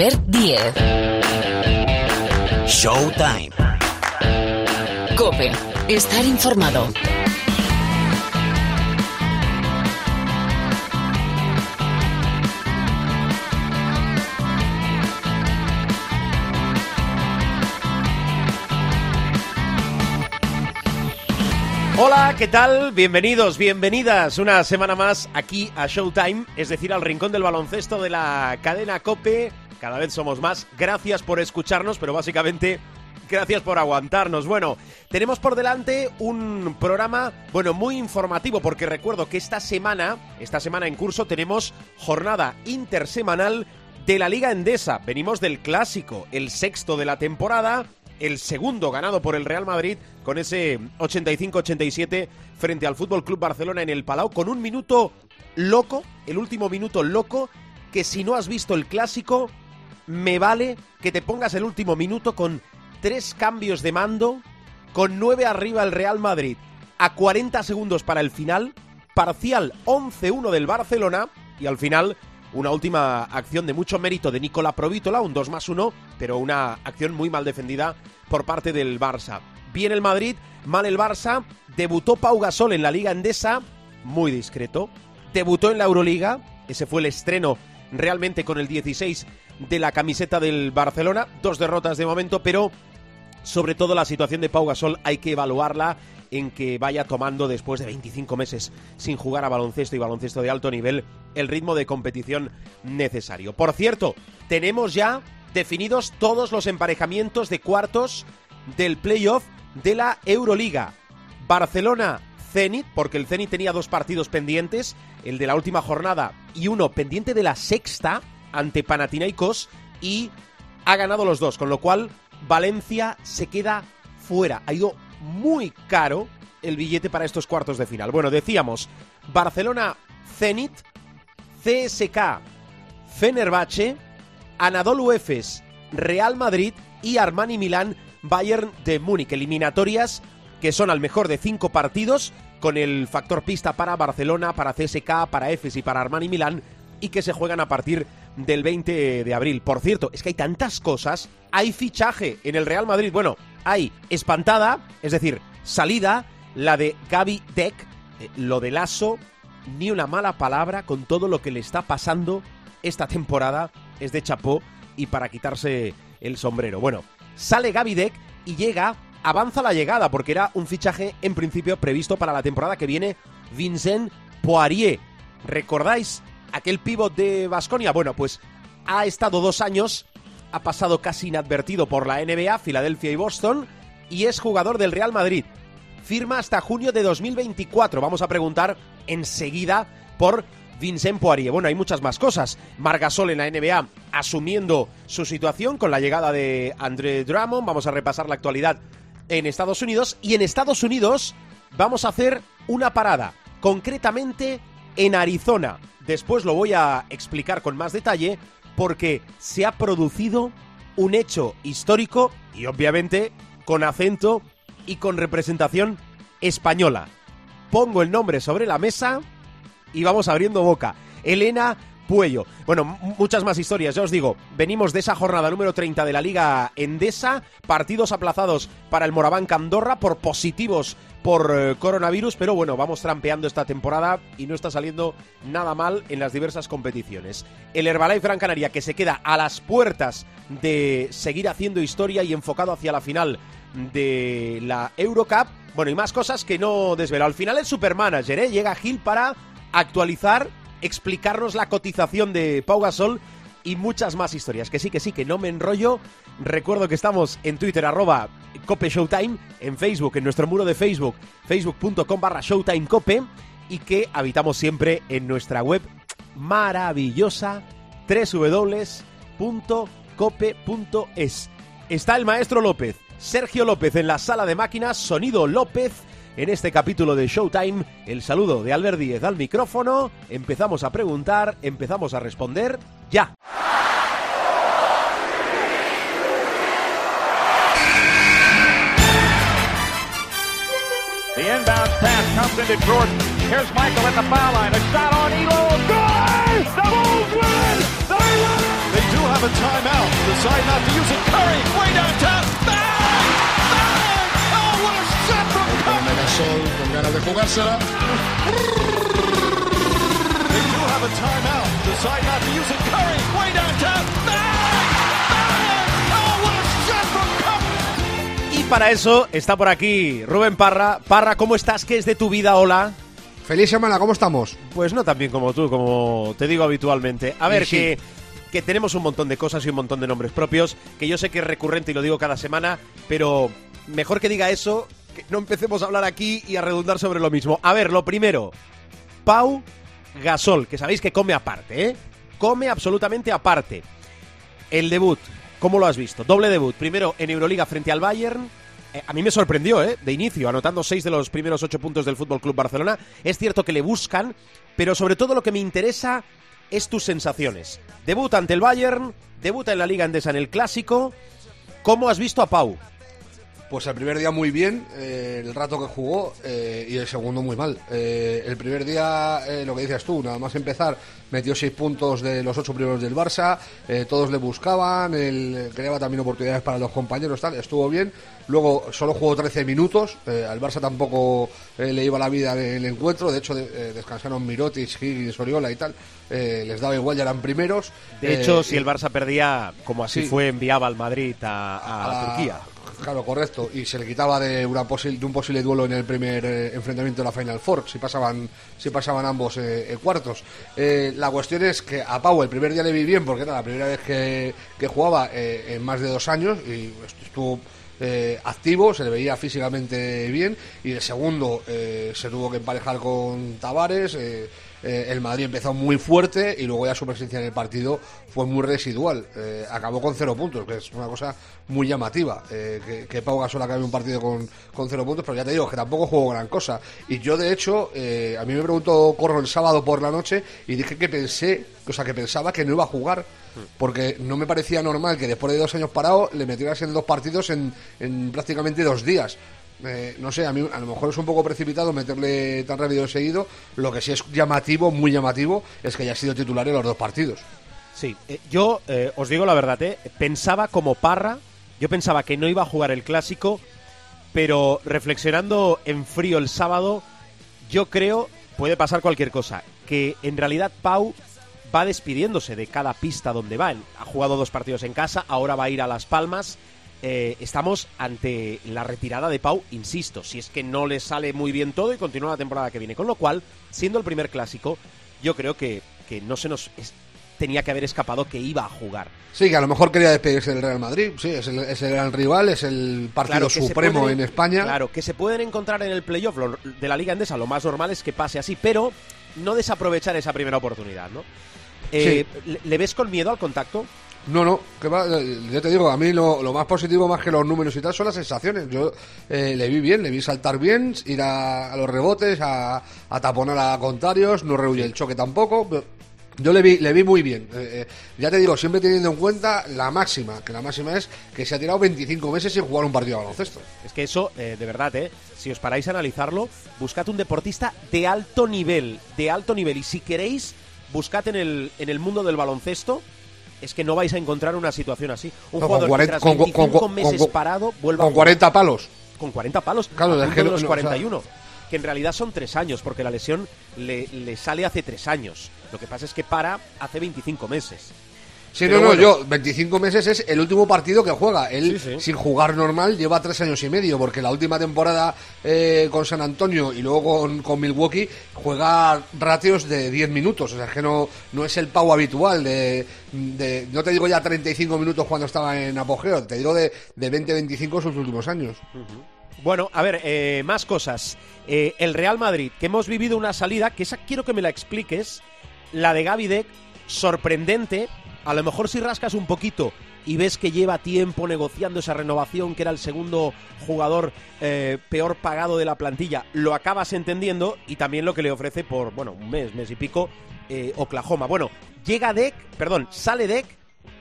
Albert Diez. Showtime. Cope. Estar informado. Hola, ¿qué tal? Bienvenidos, bienvenidas una semana más aquí a Showtime, es decir, al rincón del baloncesto de la cadena Cope. Cada vez somos más. Gracias por escucharnos, pero básicamente gracias por aguantarnos. Bueno, tenemos por delante un programa, bueno, muy informativo, porque recuerdo que esta semana, esta semana en curso, tenemos jornada intersemanal de la Liga Endesa. Venimos del clásico, el sexto de la temporada, el segundo ganado por el Real Madrid con ese 85-87 frente al Fútbol Club Barcelona en el Palau con un minuto loco, el último minuto loco que si no has visto el clásico me vale que te pongas el último minuto con tres cambios de mando, con nueve arriba el Real Madrid, a 40 segundos para el final, parcial 11-1 del Barcelona y al final una última acción de mucho mérito de Nicola Provítola, un 2 más 1, pero una acción muy mal defendida por parte del Barça. Bien el Madrid, mal el Barça, debutó Pau Gasol en la Liga Endesa, muy discreto, debutó en la Euroliga, ese fue el estreno realmente con el 16 de la camiseta del Barcelona, dos derrotas de momento, pero sobre todo la situación de Pau Gasol hay que evaluarla en que vaya tomando después de 25 meses sin jugar a baloncesto y baloncesto de alto nivel el ritmo de competición necesario. Por cierto, tenemos ya definidos todos los emparejamientos de cuartos del playoff de la Euroliga. Barcelona Zenit, porque el Zenit tenía dos partidos pendientes, el de la última jornada y uno pendiente de la sexta ante Panathinaikos y ha ganado los dos, con lo cual Valencia se queda fuera. Ha ido muy caro el billete para estos cuartos de final. Bueno, decíamos, Barcelona Zenit, CSK Fenerbahce, Anadolu Efes, Real Madrid y Armani Milán Bayern de Múnich. Eliminatorias que son al mejor de cinco partidos, con el factor pista para Barcelona, para CSK, para Efes y para Armani Milán, y que se juegan a partir del 20 de abril. Por cierto, es que hay tantas cosas. Hay fichaje en el Real Madrid. Bueno, hay espantada, es decir, salida, la de Gaby Deck, eh, lo de Lasso, ni una mala palabra con todo lo que le está pasando esta temporada. Es de chapó y para quitarse el sombrero. Bueno, sale Gaby Deck y llega, avanza la llegada, porque era un fichaje en principio previsto para la temporada que viene, Vincent Poirier. ¿Recordáis aquel pívot de Basconia? Bueno, pues ha estado dos años, ha pasado casi inadvertido por la NBA, Filadelfia y Boston, y es jugador del Real Madrid. Firma hasta junio de 2024. Vamos a preguntar enseguida por Vincent Poirier. Bueno, hay muchas más cosas. Margasol en la NBA asumiendo su situación con la llegada de André Drummond. Vamos a repasar la actualidad en Estados Unidos. Y en Estados Unidos vamos a hacer una parada, concretamente en Arizona. Después lo voy a explicar con más detalle porque se ha producido un hecho histórico y obviamente con acento y con representación española. Pongo el nombre sobre la mesa y vamos abriendo boca. Elena Puello. Bueno, muchas más historias, ya os digo. Venimos de esa jornada número 30 de la Liga Endesa, partidos aplazados para el Moraván Andorra por positivos por eh, coronavirus, pero bueno, vamos trampeando esta temporada y no está saliendo nada mal en las diversas competiciones. El Herbalife Gran Canaria que se queda a las puertas de seguir haciendo historia y enfocado hacia la final de la Eurocup. Bueno, y más cosas que no desvelo. Al final el Supermanager, ¿eh? Llega Gil para actualizar, explicarnos la cotización de Pau Gasol y muchas más historias. Que sí, que sí, que no me enrollo. Recuerdo que estamos en Twitter, arroba Cope Showtime, en Facebook, en nuestro muro de Facebook, facebook.com barra Showtime Cope, y que habitamos siempre en nuestra web maravillosa www.cope.es. Está el maestro López, Sergio López en la sala de máquinas, Sonido López en este capítulo de Showtime. El saludo de Albert Díez al micrófono. Empezamos a preguntar, empezamos a responder ya. The inbound pass comes into Jordan. Here's Michael at the foul line. A shot on Elo. Good! The Bulls win! They win! They do have a timeout. Decide not to use it. Curry, way downtown. Bang! Bang! Oh, what a shot from Curry! Gasol con ganas de jugársela. They do have a timeout. Decide not to use it. Curry, way downtown. Bang! Bang! Oh, what a shot from Curry! Y para eso está por aquí Rubén Parra. Parra, ¿cómo estás? ¿Qué es de tu vida? Hola. Feliz semana, ¿cómo estamos? Pues no tan bien como tú, como te digo habitualmente. A ver, sí. que, que tenemos un montón de cosas y un montón de nombres propios, que yo sé que es recurrente y lo digo cada semana, pero mejor que diga eso, que no empecemos a hablar aquí y a redundar sobre lo mismo. A ver, lo primero, Pau Gasol, que sabéis que come aparte, ¿eh? Come absolutamente aparte. El debut, ¿cómo lo has visto? Doble debut, primero en Euroliga frente al Bayern. Eh, a mí me sorprendió, ¿eh? De inicio, anotando seis de los primeros ocho puntos del Fútbol Club Barcelona. Es cierto que le buscan, pero sobre todo lo que me interesa es tus sensaciones. Debut ante el Bayern, debuta en la Liga Endesa en el Clásico. ¿Cómo has visto a Pau? Pues el primer día muy bien, eh, el rato que jugó, eh, y el segundo muy mal. Eh, el primer día, lo que dices tú, nada más empezar, metió seis puntos de los ocho primeros del Barça, todos le buscaban, él creaba también oportunidades para los compañeros, tal, estuvo bien. Luego solo jugó 13 minutos, al Barça tampoco le iba la vida en el encuentro, de hecho de- descansaron Mirotic, Higgins, Oriola y tal, eh, les daba igual, ya eran primeros. De hecho, si el Barça perdía, como así Sí. fue, enviaba al Madrid a, a a- Turquía. Claro, correcto. Y se le quitaba de, una de un posible duelo en el primer eh, enfrentamiento de la Final Four, si pasaban, si pasaban ambos eh, eh, cuartos. La cuestión es que a Pau el primer día le vi bien, porque era la primera vez que, que jugaba en más de dos años y estuvo activo, se le veía físicamente bien. Y el segundo eh, se tuvo que emparejar con Tavares. Eh, el Madrid empezó muy fuerte y luego ya su presencia en el partido fue muy residual. Eh, acabó con cero puntos, que es una cosa muy llamativa. eh, que, Pau Gasol acabe un partido con, con cero puntos, pero ya te digo que tampoco jugó gran cosa. Y yo, de hecho, eh, a mí me preguntó Corro el sábado por la noche y dije que pensé, o sea, que pensaba que no iba a jugar. Porque no me parecía normal que después de dos años parado le metieras en dos partidos en, en prácticamente dos días. Eh, no sé, a mí a lo mejor es un poco precipitado meterle tan rápido seguido. Lo que sí es llamativo, muy llamativo, es que haya sido titular en los dos partidos. Sí, eh, yo eh, os digo la verdad, eh, pensaba como Parra, yo pensaba que no iba a jugar el clásico, pero reflexionando en frío el sábado, yo creo, puede pasar cualquier cosa, que en realidad Pau va despidiéndose de cada pista donde va. Ha jugado dos partidos en casa, ahora va a ir a Las Palmas. Eh, estamos ante la retirada de Pau, insisto, si es que no le sale muy bien todo y continúa la temporada que viene. Con lo cual, siendo el primer clásico, yo creo que, que no se nos es- tenía que haber escapado que iba a jugar. Sí, que a lo mejor quería despedirse del Real Madrid. Sí, es el, es el gran rival, es el partido supremo pueden- en España. Claro, que se pueden encontrar en el playoff de la Liga Endesa, lo más normal es que pase así, pero no desaprovechar esa primera oportunidad, ¿no? Eh, ¿le, le ves con miedo al contacto? No, no, que va, eh, yo te digo, a mí lo, lo más positivo más que los números y tal son las sensaciones. Yo eh, le vi bien, le vi saltar bien, ir a, a los rebotes, a, a taponar a contrarios, no rehuye el choque tampoco. pero Yo le vi, le vi muy bien. Eh, eh, ya te digo, siempre teniendo en cuenta la máxima, que la máxima es que se ha tirado 25 meses sin jugar un partido de baloncesto. Es que eso, eh, de verdad, eh, si os paráis a analizarlo, buscad un deportista de alto nivel, de alto nivel. Y si queréis, buscad en el, en el mundo del baloncesto, es que no vais a encontrar una situación así. Un No, jugador con que 40 tras con- con- 25 con- meses con- parado vuelva a Con jugar. 40 palos. con 40 palos Claro, a es punto que de los no, o sea- 41 que en realidad son tres años porque la lesión le, le sale hace tres años lo que pasa es que para hace 25 meses Sí, Pero no, no, bueno. yo, 25 meses es el último partido que juega. Él, Sí, sí. sin jugar normal, lleva tres años y medio, porque la última temporada eh, con San Antonio y luego con, con Milwaukee juega ratios de 10 minutos. O sea, es que no, no es el pavo habitual de, de- No te digo ya 35 minutos cuando estaba en apogeo, te digo de, de 20-25 sus últimos años. bueno a ver eh, más cosas Eh, el Real Madrid que hemos vivido una salida que esa quiero que me la expliques la de Gaby Deck sorprendente a lo mejor si rascas un poquito y ves que lleva tiempo negociando esa renovación, que era el segundo jugador eh, peor pagado de la plantilla, lo acabas entendiendo y también lo que le ofrece por, bueno, un mes, mes y pico, eh, Oklahoma. Bueno, llega Deck, perdón, sale Deck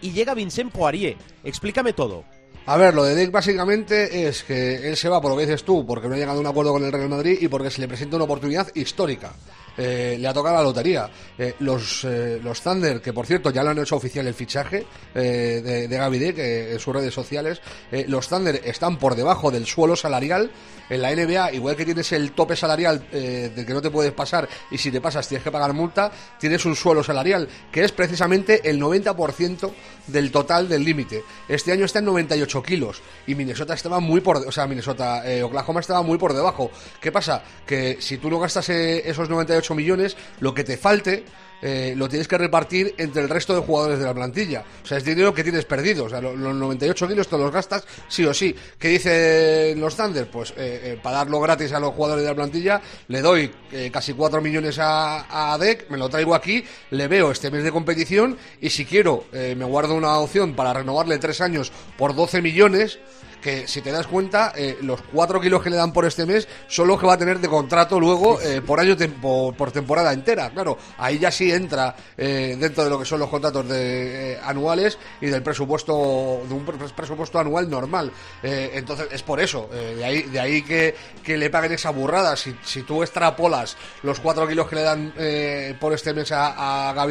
y llega Vincent Poirier. Explícame todo. A ver, lo de Deck básicamente es que él se va por lo que dices tú, porque no ha llegado a un acuerdo con el Real Madrid y porque se le presenta una oportunidad histórica. Eh, le ha tocado la lotería. Eh, los, eh, los Thunder, que por cierto ya lo han hecho oficial el fichaje eh, de, de Gaby Deck eh, en sus redes sociales, los Thunder están por debajo del suelo salarial. En la NBA, igual que tienes el tope salarial del que no te puedes pasar y si te pasas tienes que pagar multa, tienes un suelo salarial que es precisamente el 90% del total del límite. Este año está en 98 kilos y Minnesota estaba muy por, o sea, Minnesota, eh, Oklahoma estaba muy por debajo. ¿Qué pasa? Que si tú no gastas eh, esos 98 millones, lo que te falte eh, lo tienes que repartir entre el resto de jugadores de la plantilla. O sea, es dinero que tienes perdido. O sea, lo- los 98 kilos te los gastas sí o sí. ¿Qué dicen los Thunder? Pues eh, eh, para darlo gratis a los jugadores de la plantilla, le doy eh, casi 4 millones a, a DEC, me lo traigo aquí, le veo este mes de competición y si quiero, eh, me guardo una opción para renovarle 3 años por 12 millones que si te das cuenta, eh, los 4 kilos que le dan por este mes son los que va a tener de contrato luego eh, por año tem- por, por temporada entera. Claro, ahí ya sí entra eh, dentro de lo que son los contratos de, eh, anuales y del presupuesto de un pres- presupuesto anual normal. Entonces es por eso, de ahí de ahí que, que le paguen esa burrada. Si, si tú extrapolas los 4 kilos que le dan eh, por este mes a, a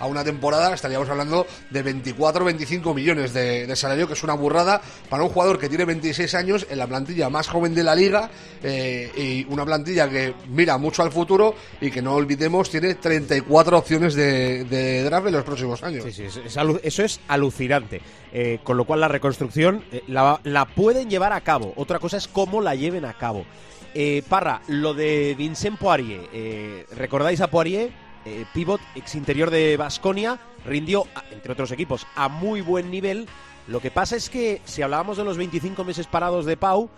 a una temporada, estaríamos hablando de 24 25 millones de, de salario, que es una burrada para un jugador que tiene 26 años en la plantilla más joven de la liga eh, y una plantilla que mira mucho al futuro y que no olvidemos tiene 34 opciones de, de draft en los próximos años. Eso es alucinante. Eh, con lo cual la reconstrucción eh, la, pueden llevar a cabo. Otra cosa es cómo la lleven a cabo. Parra, lo de Vincent Poirier. ¿Recordáis a Poirier? Pivot ex interior de Basconia. Rindió, entre otros equipos, a muy buen nivel. Lo que pasa es que, si hablábamos de los 25 meses parados de Pau,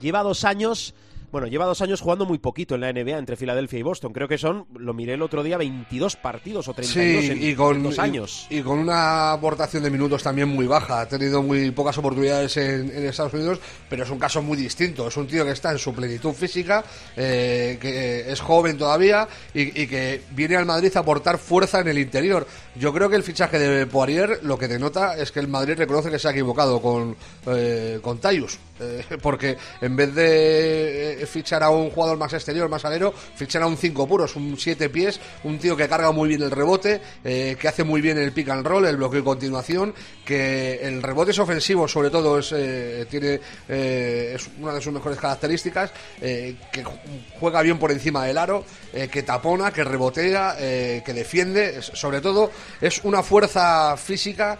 lleva dos años. Bueno, lleva dos años jugando muy poquito en la NBA entre Filadelfia y Boston. Creo que son, lo miré el otro día, 22 partidos o 32 Sí, en, y con, en dos y- años. Y, con una aportación de minutos también muy baja. Ha tenido muy pocas oportunidades en, en Estados Unidos, pero es un caso muy distinto. Es un tío que está en su plenitud física, eh, que es joven todavía y, y que viene al Madrid a aportar fuerza en el interior. Yo creo que el fichaje de Poirier lo que denota es que el Madrid reconoce que se ha equivocado con, eh, con Tayus. Eh, porque en vez de eh, fichar a un jugador más exterior, más alero, fichar a un 5 puros, un 7 pies, un tío que carga muy bien el rebote, eh, que hace muy bien el pick and roll, el bloqueo y continuación, que el rebote es ofensivo, sobre todo es, eh, tiene, eh, es una de sus mejores características, que ju- juega bien por encima del aro, que tapona, que rebotea, que defiende, sobre todo es una fuerza física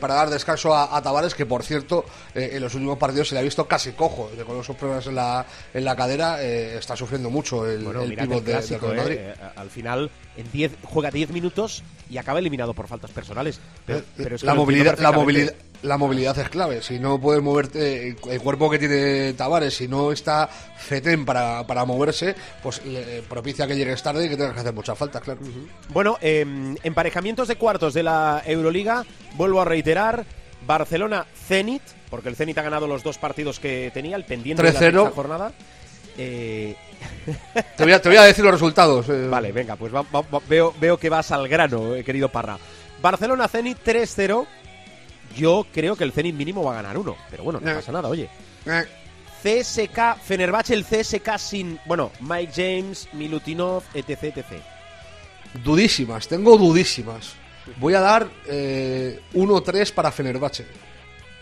para dar descanso a, a Tavares, que por cierto en los últimos partidos se le ha visto casi cojo, de con esos problemas en la, en la cadera eh, está sufriendo mucho el, Bueno, el el de- del clásico, Real Madrid. ¿eh? Eh, Al final, en 10 juega 10 minutos y acaba eliminado por faltas personales. Pero, pero es que la movilidad, la movilidad, la movilidad es clave. Si no puedes moverte, el, el cuerpo que tiene Tavares, si no está fetén para, para moverse, pues le propicia que llegues tarde y que tengas que hacer muchas faltas, claro. Bueno, eh, emparejamientos de cuartos de la Euroliga. Vuelvo a reiterar. Barcelona Zenit, porque el Zenit ha ganado los dos partidos que tenía, el pendiente de la 3-0. sexta jornada. Eh, Te voy a, te voy a decir los resultados. eh. Vale, venga, pues va- va- va- veo, veo que vas al grano, eh, querido Parra. Barcelona Zenit 3-0. Yo creo que el Zenit mínimo va a ganar uno, pero bueno, no pasa nada, oye. CSK, Fenerbahce, el CSK sin, bueno, Mike James, Milutinov, etc, etc. dudísimas, tengo dudísimas. Voy a dar eh, 1-3 para Fenerbahce.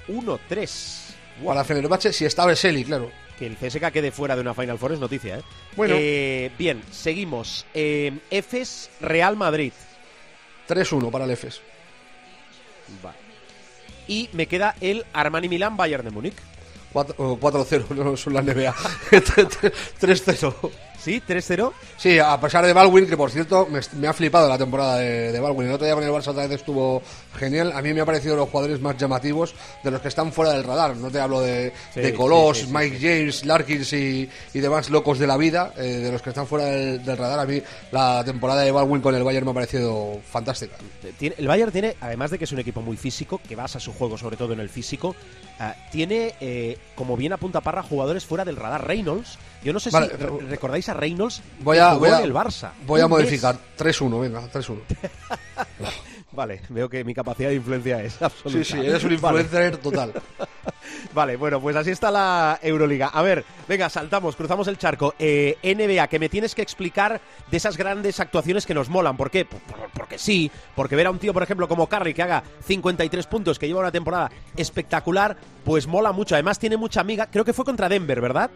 1-3. Para Fenerbahce, si está Veseli, claro. Que el CSK quede fuera de una Final Four es noticia, ¿eh? Bueno. Eh, bien, seguimos. Eh, Efes, Real Madrid. 3-1 para el EFES. Vale. Y me queda el Armani Milán, Bayern de Múnich. 4- o 4-0, no son la NBA. 3-0. ¿Sí? 3-0. Sí, a pesar de Baldwin, que por cierto me, me ha flipado la temporada de, de Baldwin. El otro día con el Barça otra vez estuvo genial. A mí me ha parecido los jugadores más llamativos de los que están fuera del radar. No te hablo de, Sí, de Colos, sí, sí, sí, Mike James, Larkins y, y demás locos de la vida, eh, de los que están fuera del, del radar. A mí la temporada de Baldwin con el Bayern me ha parecido fantástica. El Bayern tiene, además de que es un equipo muy físico, que basa su juego sobre todo en el físico, ah, tiene, eh, como bien apunta Parra, jugadores fuera del radar. Reynolds, yo no sé Vale, si re- recordáis a Reynolds, Voy que a, jugó voy a, en el Barça. voy a modificar. 3-1, venga, 3-1. Vale, veo que mi capacidad de influencia es absoluta. Sí, sí, eres un Vale. influencer total. Vale, bueno, pues así está la Euroliga. A ver, venga, saltamos, cruzamos el charco. Eh, NBA, que me tienes que explicar de esas grandes actuaciones que nos molan. ¿Por qué? Por- por- porque sí, porque ver a un tío, por ejemplo, como Curry, que haga 53 puntos, que lleva una temporada espectacular, pues mola mucho. Además tiene mucha amiga. Creo que fue contra Denver, ¿verdad?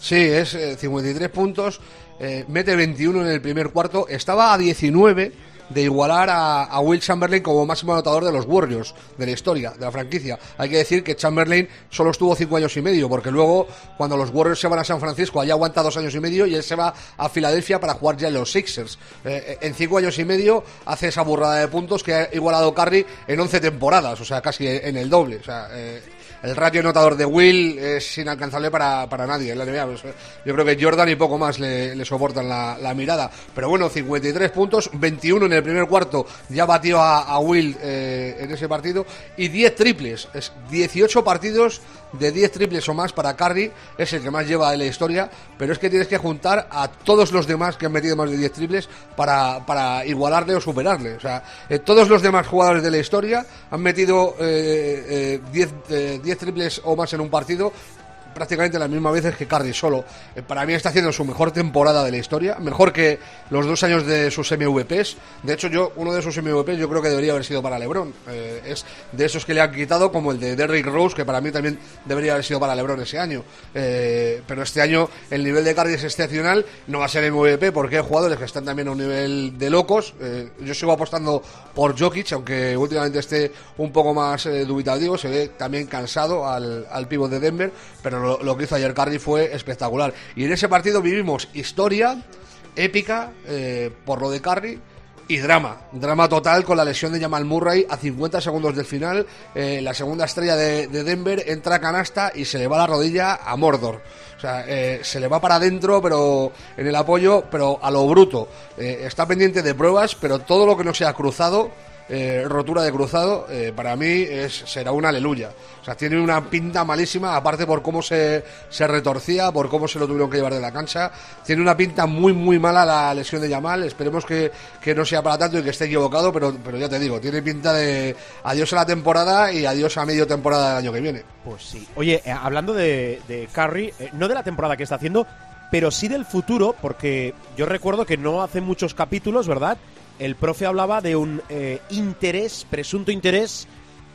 Sí, es eh, 53 puntos, eh, mete 21 en el primer cuarto, estaba a 19 de igualar a, Will Chamberlain como máximo anotador de los Warriors de la historia, de la franquicia. Hay que decir que Chamberlain solo estuvo 5 años y medio, porque luego cuando los Warriors se van a San Francisco, allá aguanta 2 años y medio y él se va a Filadelfia para jugar ya en los Sixers. Eh, en 5 años y medio hace esa burrada de puntos que ha igualado Curry en 11 temporadas, o sea, casi en el doble. O sea, eh, el ratio anotador de Will es inalcanzable para, para nadie en la NBA. Pues, Yo creo que Jordan y poco más le, soportan la, la mirada. Pero bueno, 53 puntos, 21 en el primer cuarto, ya batió a, a Will eh, en ese partido. Y 10 triples, es 18 partidos de 10 triples o más para Curry, es el que más lleva en la historia. Pero es que tienes que juntar a todos los demás que han metido más de 10 triples para, para igualarle o superarle. O sea, eh, todos los demás jugadores de la historia han metido eh, eh, 10 eh, 10 triples o más en un partido prácticamente las mismas veces que Curry solo. Eh, para mí está haciendo su mejor temporada de la historia, mejor que los dos años de sus MVPs. De hecho, yo uno de sus MVPs yo creo que debería haber sido para LeBron. Eh, es de esos que le han quitado, como el de Derrick Rose, que para mí también debería haber sido para LeBron ese año. Eh, pero este año el nivel de Curry es excepcional, no va a ser MVP porque hay jugadores que están también a un nivel de locos. Eh, yo sigo apostando por Jokic, aunque últimamente esté un poco más eh, dubitativo, se ve también cansado al, al de Denver, pero lo, que hizo ayer Curry fue espectacular. Y en ese partido vivimos historia épica eh, por lo de Curry y drama, drama total con la lesión de Jamal Murray a 50 segundos del final. Eh, la segunda estrella de, de Denver entra a canasta y se le va la rodilla a Mordor. O sea, eh, se le va para adentro, pero en el apoyo, pero a lo bruto. Está pendiente de pruebas, pero todo lo que no sea cruzado, eh, rotura de cruzado, eh, para mí es, será una aleluya. O sea, tiene una pinta malísima, aparte por cómo se, se retorcía, por cómo se lo tuvieron que llevar de la cancha. Tiene una pinta muy, muy mala la lesión de Yamal. Esperemos que, que no sea para tanto y que esté equivocado, pero, pero ya te digo, tiene pinta de adiós a la temporada y adiós a medio temporada del año que viene. Pues sí. Oye, eh, hablando de, de no de la temporada que está haciendo, pero sí del futuro, porque yo recuerdo que no hace muchos capítulos, ¿verdad? El profe hablaba de un eh, interés, presunto interés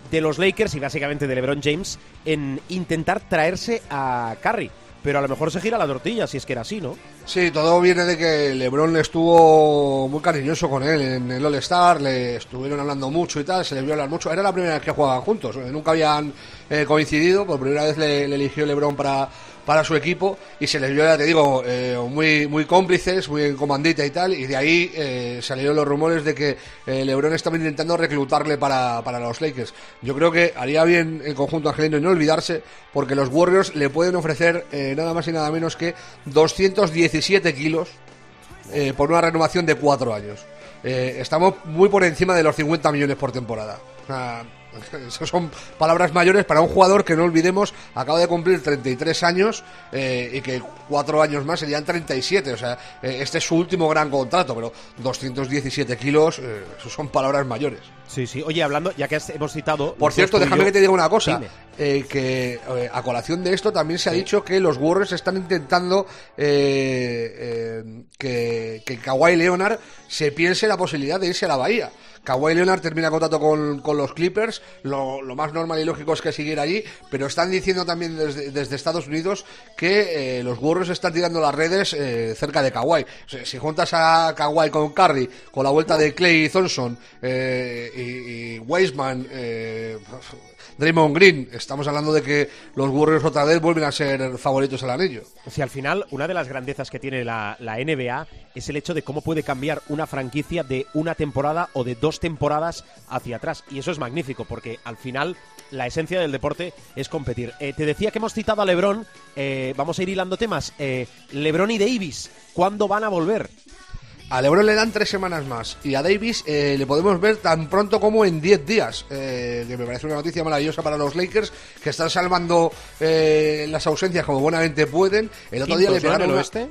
de los Lakers y básicamente de LeBron James en intentar traerse a Curry. Pero a lo mejor se gira la tortilla, si es que era así, ¿no? Sí, todo viene de que LeBron estuvo muy cariñoso con él en el All-Star, le estuvieron hablando mucho y tal, se le vio hablar mucho. Era la primera vez que jugaban juntos, eh, nunca habían eh, coincidido, por primera vez le, le eligió LeBron para, para su equipo y se les vio, ya te digo, eh, muy, muy cómplices, muy en comandita y tal, y de ahí eh, salieron los rumores de que eh, LeBron estaba intentando reclutarle para, para los Lakers. Yo creo que haría bien el conjunto angelino y no olvidarse, porque los Warriors le pueden ofrecer eh, nada más y nada menos que 217 kilos eh, por una renovación de cuatro años. Estamos muy por encima de los 50 millones por temporada. O sea, esas son palabras mayores para un jugador que no olvidemos acaba de cumplir 33 años eh, y que cuatro años más serían 37. O sea, eh, este es su último gran contrato, pero 217 kilos, eh, son palabras mayores. Sí, sí. Oye, hablando, ya que has- hemos citado... Por cierto, déjame yo- que te diga una cosa. Eh, que a colación de esto también se ha dicho que los Warriors están intentando que, que Kawhi Leonard se piense la posibilidad de irse a la Bahía. Kawhi Leonard termina contrato con, con los Clippers, lo, lo más normal y lógico es que siguiera allí, pero están diciendo también desde, desde Estados Unidos que eh, los Warriors están tirando las redes eh, cerca de Kawhi. Sea, si juntas a Kawhi con Curry, con la vuelta de Clay Thompson eh, y, y Weisman, eh, Draymond Green, estamos hablando de que los Warriors otra vez vuelven a ser favoritos al anillo. Si al final, una de las grandezas que tiene la, la NBA es el hecho de cómo puede cambiar una franquicia de una temporada o de dos temporadas hacia atrás. Y eso es magnífico, porque al final la esencia del deporte es competir. Eh, te decía que hemos citado a Lebron, eh, vamos a ir hilando temas. Eh, Lebron y Davis, ¿cuándo van a volver? A LeBron le dan tres semanas más y a Davis eh, le podemos ver tan pronto como en 10 días, eh, que me parece una noticia maravillosa para los Lakers, que están salvando eh, las ausencias como buenamente pueden. El otro día le pegaron el una- oeste?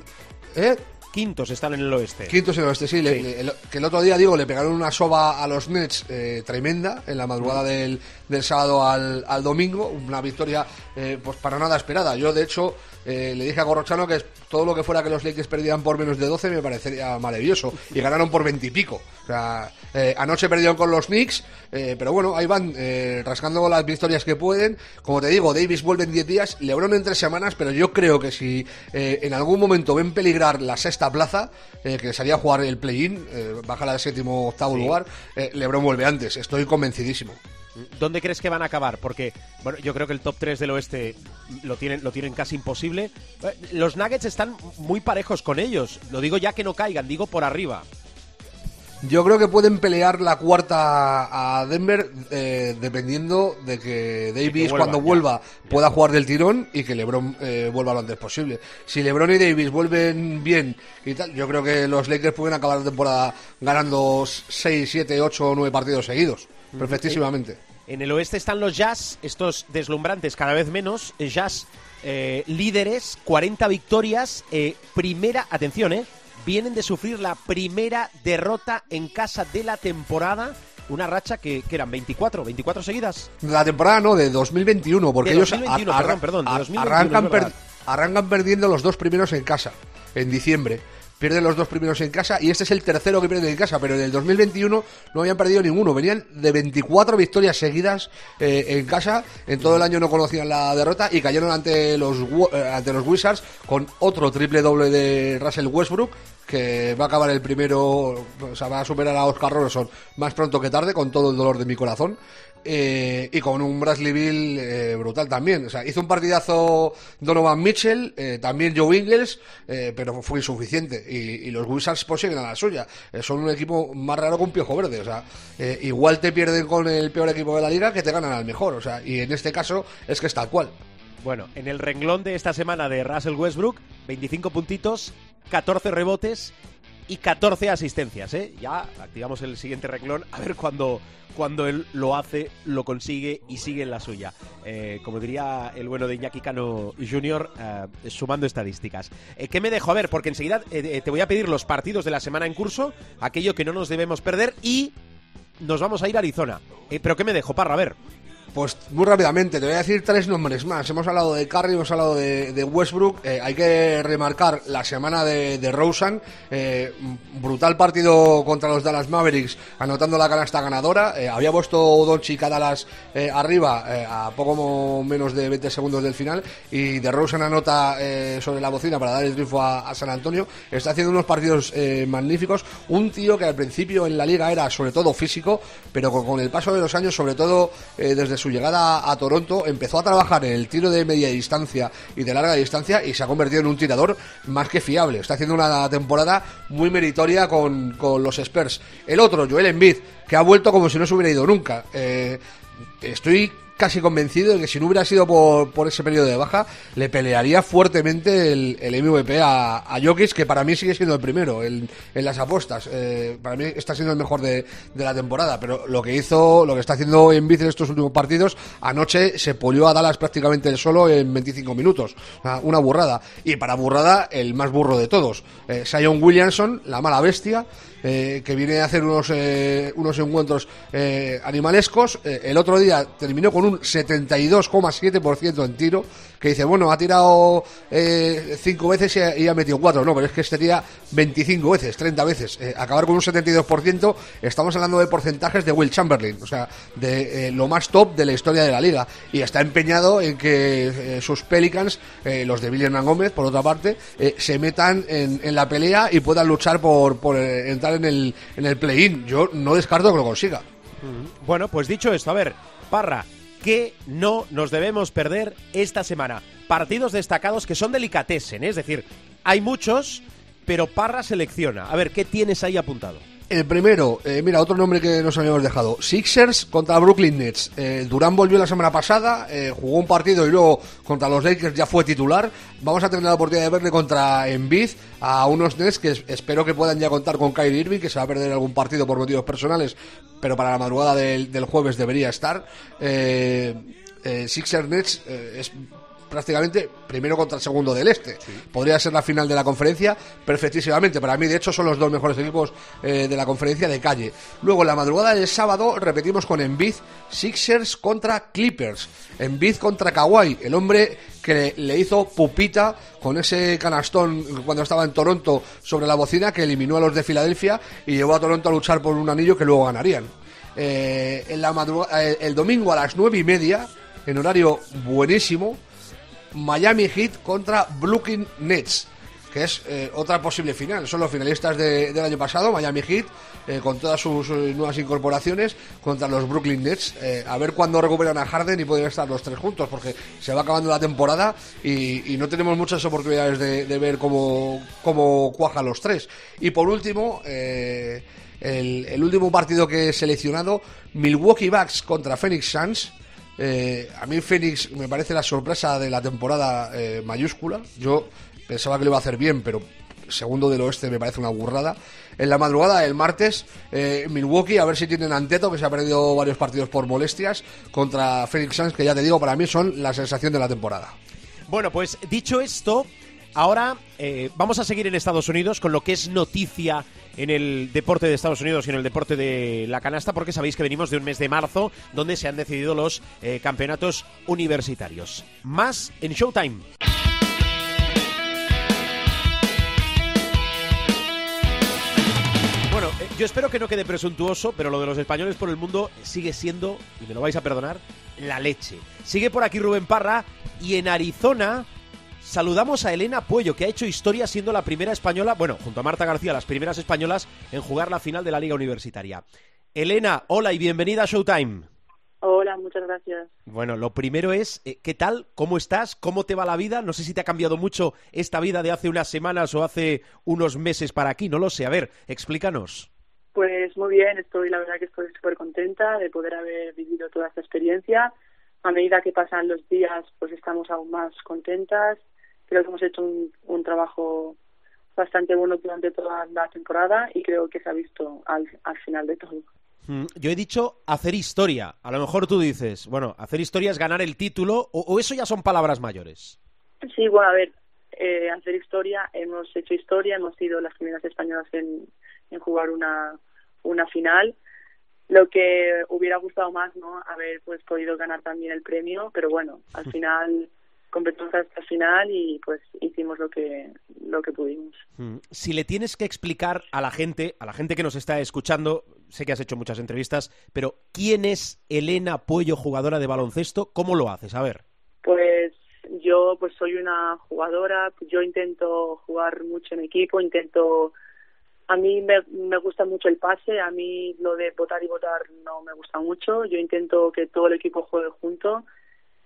¿Eh? quintos están en el oeste. Quintos en el oeste, sí. le- le- el- que el otro día, digo, le pegaron una soba a los Nets eh, tremenda en la madrugada del, del sábado al, al domingo. Una victoria, eh, pues para nada esperada. Yo, de hecho, eh, le dije a Corrochano que todo lo que fuera que los Lakers perdieran por menos de 12 me parecería maravilloso. Y ganaron por 20 y pico. O sea, eh, anoche perdieron con los Knicks, eh, pero bueno, ahí van eh, rascando las victorias que pueden. Como te digo, Davis vuelve en 10 días, LeBron en 3 semanas, pero yo creo que si eh, en algún momento ven peligrar la sexta plaza, eh, que sería jugar el play-in, bajar al séptimo octavo lugar, LeBron vuelve antes. Estoy convencidísimo. ¿Dónde crees que van a acabar? Porque bueno, yo creo que el top 3 del oeste lo tienen, lo tienen casi imposible. Eh, Los Nuggets están muy parejos con ellos. Lo digo ya que no caigan, digo por arriba. Yo creo que pueden pelear la cuarta a Denver eh, dependiendo de que Davis vuelva, cuando ya. vuelva pueda jugar del tirón y que LeBron eh, vuelva lo antes posible. Si LeBron y Davis vuelven bien y tal, yo creo que los Lakers pueden acabar la temporada ganando 6, 7, 8 o 9 partidos seguidos. Perfectísimamente. En el oeste están los Jazz, estos deslumbrantes cada vez menos. eh, Jazz eh, líderes, 40 victorias. eh, primera, atención, eh, vienen de sufrir la primera derrota en casa de la temporada. Una racha que, que eran 24, 24 seguidas. La temporada no, de 2021, porque De ellos 2021, ar- perdón, perdón, de ar- 2021, arrancan, per- arrancan perdiendo los dos primeros en casa, en diciembre. Pierden los dos primeros en casa y este es el tercero que pierden en casa, pero en el 2021 no habían perdido ninguno. Venían de 24 victorias seguidas eh, en casa. En todo el año no conocían la derrota y cayeron ante los, eh, ante los Wizards con otro triple doble de Russell Westbrook que va a acabar el primero, o sea, va a superar a Oscar Robertson más pronto que tarde, con todo el dolor de mi corazón. Eh, y con un Bradley Bill eh, brutal también. O sea, hizo un partidazo Donovan Mitchell, eh, también Joe Ingles, pero fue insuficiente. Y, y los Wizards pues siguen a la suya. Son un equipo más raro que un piojo verde. O sea, igual te pierden con el peor equipo de la liga que te ganan al mejor. O sea, y en este caso es que es tal cual. Bueno, en el renglón de esta semana de Russell Westbrook, 25 puntitos, 14 rebotes y 14 asistencias. ¿eh? Ya activamos el siguiente renglón a ver cuando, cuando él lo hace, lo consigue y sigue en la suya. Eh, como diría el bueno de Iñaki Cano Jr., eh, sumando estadísticas. Eh, ¿Qué me dejo? A ver, porque enseguida te voy a pedir los partidos de la semana en curso, aquello que no nos debemos perder y nos vamos a ir a Arizona. ¿Pero qué me dejo, Parra? A ver. Pues muy rápidamente, te voy a decir tres nombres más. Hemos hablado de Curry, hemos hablado de, de Westbrook. Eh, hay que remarcar la semana de, de Rosen. Eh, brutal partido contra los Dallas Mavericks, anotando la canasta ganadora. Eh, había puesto Doncic a Dallas eh, arriba eh, a poco menos de 20 segundos del final. Y de Rosen anota eh, sobre la bocina para dar el triunfo a, a San Antonio. Está haciendo unos partidos magníficos. Un tío que al principio en la liga era sobre todo físico, pero con, con el paso de los años, sobre todo desde su llegada a Toronto, empezó a trabajar en el tiro de media distancia y de larga distancia y se ha convertido en un tirador más que fiable. Está haciendo una temporada muy meritoria con, con los Spurs. El otro, Joel Embiid, que ha vuelto como si no se hubiera ido nunca. Eh, estoy casi convencido de que si no hubiera sido por, por ese periodo de baja, le pelearía fuertemente el, el MVP a, a Jokic, que para mí sigue siendo el primero en, en las apuestas. Eh, para mí está siendo el mejor de, de la temporada, pero lo que hizo, lo que está haciendo en en estos últimos partidos, anoche se polió a Dallas prácticamente solo en 25 minutos. Una burrada. Y para burrada, el más burro de todos. Eh, Sion Williamson, la mala bestia, eh, que viene a hacer unos, eh, unos encuentros eh, animalescos. Eh, el otro día terminó con un 72,7% en tiro, que dice, bueno, ha tirado eh, cinco veces y ha, y ha metido cuatro. No, pero es que este día 25 veces, 30 veces. Eh, acabar con un 72%, estamos hablando de porcentajes de Will Chamberlain, o sea, de eh, lo más top de la historia de la liga. Y está empeñado en que eh, sus Pelicans, los de William Gómez, por otra parte, se metan en, en la pelea y puedan luchar por, por entrar en el, en el play-in. Yo no descarto que lo consiga. Bueno, pues dicho esto, a ver, Parra, ¿qué no nos debemos perder esta semana? Partidos destacados que son delicatessen, ¿eh? es decir, hay muchos, pero Parra selecciona. A ver, ¿qué tienes ahí apuntado? El primero, eh, mira, otro nombre que nos habíamos dejado. Sixers contra Brooklyn Nets. Eh, Durán volvió la semana pasada, eh, jugó un partido y luego contra los Lakers ya fue titular. Vamos a tener la oportunidad de verle contra Embiid a unos Nets que es- espero que puedan ya contar con Kyrie Irving, que se va a perder algún partido por motivos personales, pero para la madrugada del, jueves debería estar. Eh, eh, Sixers Nets eh, es prácticamente primero contra el segundo del este. Podría ser la final de la conferencia perfectísimamente. Para mí, de hecho, son los dos mejores equipos eh, de la conferencia de calle. Luego, en la madrugada del sábado, repetimos con Embiid, Sixers contra Clippers. Embiid contra Kawhi, el hombre que le hizo pupita con ese canastón cuando estaba en Toronto sobre la bocina que eliminó a los de Filadelfia y llevó a Toronto a luchar por un anillo que luego ganarían. Eh, en la madruga- eh, el domingo a las nueve y media, en horario buenísimo, Miami Heat contra Brooklyn Nets, que es eh, otra posible final. Son los finalistas de- del año pasado, Miami Heat, eh, con todas sus eh, nuevas incorporaciones, contra los Brooklyn Nets. A ver cuándo recuperan a Harden y pueden estar los tres juntos, porque se va acabando la temporada y, no tenemos muchas oportunidades de, ver cómo, cómo cuajan los tres. Y por último, el, el último partido que he seleccionado, Milwaukee Bucks contra Phoenix Suns. Eh, a mí Phoenix me parece la sorpresa de la temporada eh, mayúscula. Yo pensaba que lo iba a hacer bien, pero segundo del oeste me parece una burrada. En la madrugada del martes, eh, Milwaukee, a ver si tienen Anteto, que se ha perdido varios partidos por molestias, contra Phoenix Suns, que ya te digo, para mí son la sensación de la temporada. Bueno, pues dicho esto, ahora eh, vamos a seguir en Estados Unidos con lo que es noticia en el deporte de Estados Unidos y en el deporte de la canasta, porque sabéis que venimos de un mes de marzo donde se han decidido los eh, campeonatos universitarios. Más en Showtime. Bueno, eh, yo espero que no quede presuntuoso, pero lo de los españoles por el mundo sigue siendo, y me lo vais a perdonar, la leche. Sigue por aquí Rubén Parra y en Arizona saludamos a Elena Puello, que ha hecho historia siendo la primera española, bueno, junto a Marta García, las primeras españolas en jugar la final de la Liga Universitaria. Elena, hola y bienvenida a Showtime. Hola, muchas gracias. Bueno, lo primero es, eh, ¿qué tal? ¿Cómo estás? ¿Cómo te va la vida? No sé si te ha cambiado mucho esta vida de hace unas semanas o hace unos meses para aquí, no lo sé. A ver, explícanos. Pues muy bien, estoy, la verdad que estoy súper contenta de poder haber vivido toda esta experiencia. A medida que pasan los días, pues estamos aún más contentas. Creo que hemos hecho un, un trabajo bastante bueno durante toda la temporada y creo que se ha visto al, al final de todo. Mm, Yo he dicho hacer historia. A lo mejor tú dices, bueno, hacer historia es ganar el título o, o eso ya son palabras mayores. Sí, bueno, a ver, eh, hacer historia, hemos hecho historia, hemos sido las primeras españolas en, en jugar una, una final. Lo que hubiera gustado más, ¿no? Haber pues podido ganar también el premio, pero bueno, al final completamos hasta el final y pues hicimos lo que lo que pudimos. Mm, Si le tienes que explicar a la gente, a la gente que nos está escuchando, sé que has hecho muchas entrevistas, pero ¿quién es Elena Puello, jugadora de baloncesto? ¿Cómo lo haces? A ver. Pues yo pues soy una jugadora, yo intento jugar mucho en equipo, intento a mí me, me gusta mucho el pase, a mí lo de votar y votar no me gusta mucho, yo intento que todo el equipo juegue junto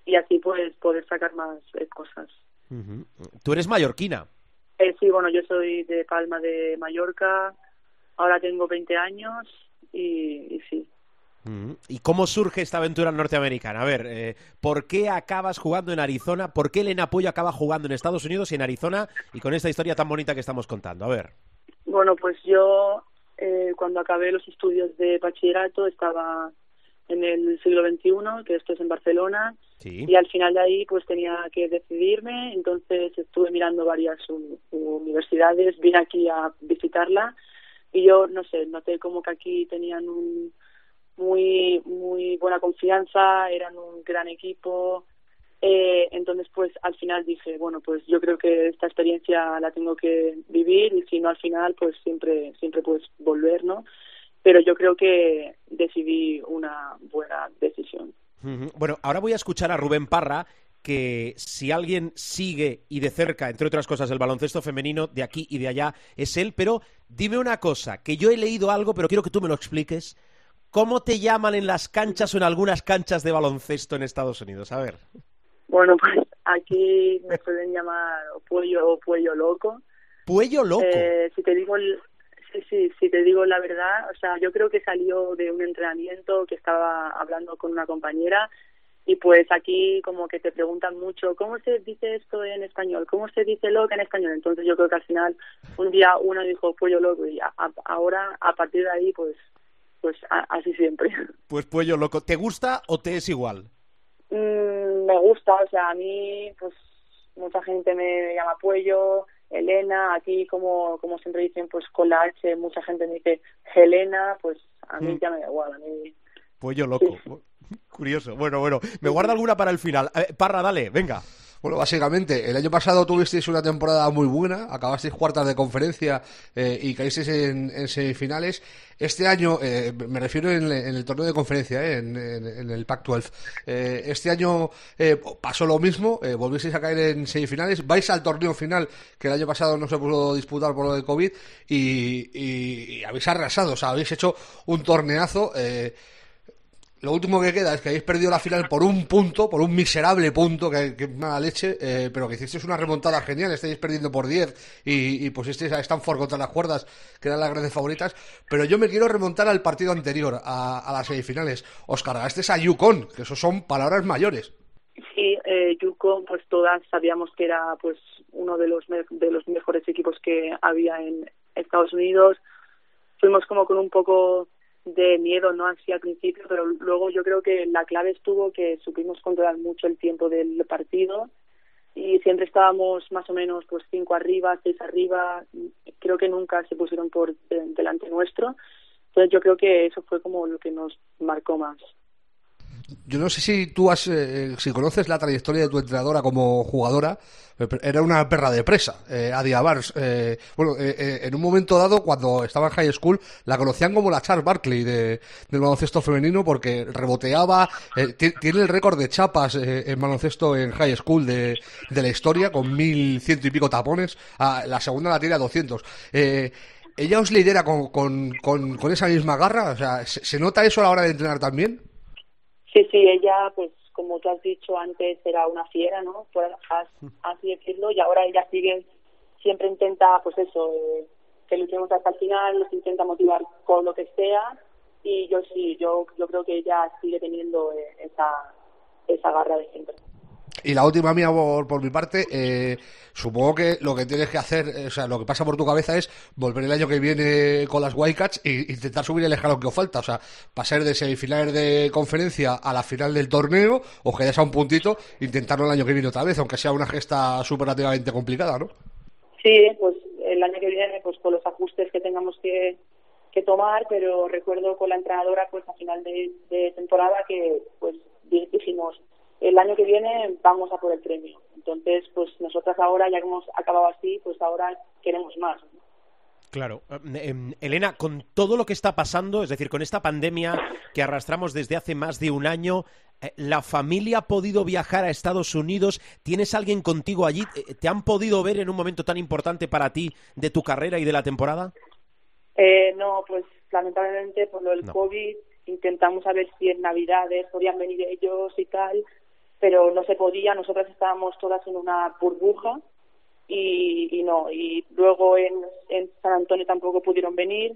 y así pues poder sacar más eh, cosas. Ujú. Tú eres mallorquina. Eh, sí, bueno, yo soy de Palma de Mallorca, ahora tengo 20 años y, y sí. ¿Y cómo surge esta aventura norteamericana? A ver, eh, ¿por qué acabas jugando en Arizona? ¿Por qué Elena Puello acaba jugando en Estados Unidos y en Arizona? Y con esta historia tan bonita que estamos contando. A ver. Bueno, pues yo eh, cuando acabé los estudios de bachillerato estaba en el siglo XXI, que esto es en Barcelona, Sí. y al final de ahí pues tenía que decidirme, entonces estuve mirando varias u- universidades, vine aquí a visitarla y yo no sé, noté como que aquí tenían un muy muy buena confianza, eran un gran equipo, eh, entonces pues al final dije, bueno pues yo creo que esta experiencia la tengo que vivir y si no al final pues siempre siempre puedes volver, ¿no? Pero yo creo que decidí una buena decisión. Bueno, ahora voy a escuchar a Rubén Parra, que si alguien sigue y de cerca, entre otras cosas, el baloncesto femenino de aquí y de allá, es él. Pero dime una cosa, que yo he leído algo, pero quiero que tú me lo expliques. ¿Cómo te llaman en las canchas o en algunas canchas de baloncesto en Estados Unidos? A ver. Bueno, pues aquí me pueden llamar o pollo o pollo loco. Puello loco. Eh, si te digo el- sí, sí, si te digo la verdad, o sea, yo creo que salió de un entrenamiento que estaba hablando con una compañera y pues aquí como que te preguntan mucho cómo se dice esto en español, cómo se dice loca en español. Entonces yo creo que al final un día uno dijo pollo loco y a- a- ahora a partir de ahí pues pues a- así siempre. Pues Puello loco. ¿Te gusta o te es igual? Me gusta o sea, a mí, pues mucha gente me llama Puello, Elena, aquí como, como siempre dicen, pues con la H, mucha gente me dice Helena, pues a mí Mm. ya me da igual, a mí Pollo loco. Curioso. Bueno, bueno. Me guarda alguna para el final. Eh, Parra, dale, venga. Bueno, básicamente, el año pasado tuvisteis una temporada muy buena, acabasteis cuartas de conferencia eh, y caísteis en, semifinales. Este año, eh, me refiero en, el torneo de conferencia, eh, en, el Pac-12. Eh, este año eh, pasó lo mismo, eh, volvisteis a caer en semifinales, vais al torneo final, que el año pasado no se pudo disputar por lo de COVID, y, y- y habéis arrasado, o sea, habéis hecho un torneazo. eh, lo último que queda es que habéis perdido la final por un punto, por un miserable punto, que, que mala leche, eh, pero que hicisteis una remontada genial, estáis perdiendo por 10 y, y pusisteis a Stanford contra las cuerdas, que eran las grandes favoritas. Pero yo me quiero remontar al partido anterior, a, las semifinales. Os cargasteis a Yukon, que eso son palabras mayores. Sí, eh, Yukon, pues todas sabíamos que era pues uno de los de los mejores equipos que había en Estados Unidos. Fuimos como con un poco de miedo, no así al principio, pero luego yo creo que la clave estuvo que supimos controlar mucho el tiempo del partido y siempre estábamos más o menos pues cinco arriba, seis arriba. Creo que nunca se pusieron por de- delante nuestro. Entonces yo creo que eso fue como lo que nos marcó más. Yo no sé si tú has, eh, si conoces la trayectoria de tu entrenadora como jugadora, era una perra de presa, eh, Adia. Eh, bueno, eh, eh, en un momento dado, cuando estaba en high school, la conocían como la Charles Barkley de, del baloncesto femenino porque reboteaba, ti- tiene el récord de chapas en baloncesto en high school de, de la historia, con mil ciento y pico tapones. Ah, la segunda la tiene a 200. Eh, ¿Ella os lidera con, con, con, esa misma garra? O sea, ¿se, se nota eso a la hora de entrenar también? Sí, sí, ella, pues como tú has dicho antes, era una fiera, ¿no? Por as- así decirlo, y ahora ella sigue, siempre intenta, pues eso, eh, que luchemos hasta el final, nos intenta motivar con lo que sea, y yo sí, yo, yo creo que ella sigue teniendo eh, esa, esa garra de siempre. Y la última mía por, por mi parte, eh, supongo que lo que tienes que hacer, eh, o sea, lo que pasa por tu cabeza es volver el año que viene con las Wildcats e intentar subir el escalón que os falta. O sea, pasar de semifinales de conferencia a la final del torneo, o quedáis a un puntito, intentarlo el año que viene otra vez, aunque sea una gesta superlativamente complicada, ¿no? Sí, pues el año que viene, pues con los ajustes que tengamos que, que tomar, pero recuerdo con la entrenadora, pues a final de, de temporada que, pues di- dijimos, el año que viene vamos a por el premio. Entonces, pues nosotras ahora, ya que hemos acabado así, pues ahora queremos más. Claro. Eh, em, Elena, con todo lo que está pasando, es decir, con esta pandemia que arrastramos desde hace más de un año, eh, ¿la familia ha podido viajar a Estados Unidos? ¿Tienes alguien contigo allí? Eh, ¿Te han podido ver en un momento tan importante para ti de tu carrera y de la temporada? Eh, no, pues lamentablemente por lo del No. COVID intentamos a ver si en Navidades podían venir ellos y tal, pero no se podía. Nosotras estábamos todas en una burbuja y, y no. Y luego en, San Antonio tampoco pudieron venir.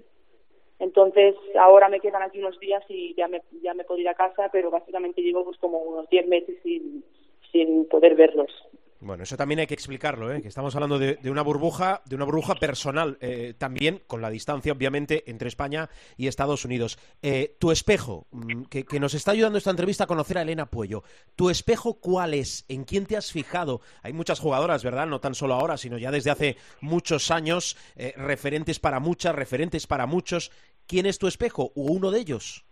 Entonces ahora me quedan aquí unos días y ya me, ya me puedo ir a casa, pero básicamente llevo pues como unos 10 meses sin, sin poder verlos. Bueno, eso también hay que explicarlo, ¿eh? que estamos hablando de, una burbuja, de una burbuja personal, eh, también con la distancia, obviamente, entre España y Estados Unidos. Eh, tu espejo, mm, que, que nos está ayudando esta entrevista a conocer a Elena Puello. ¿Tu espejo cuál es? ¿En quién te has fijado? Hay muchas jugadoras, ¿verdad? No tan solo ahora, sino ya desde hace muchos años, eh, referentes para muchas, referentes para muchos. ¿Quién es tu espejo o uno de ellos?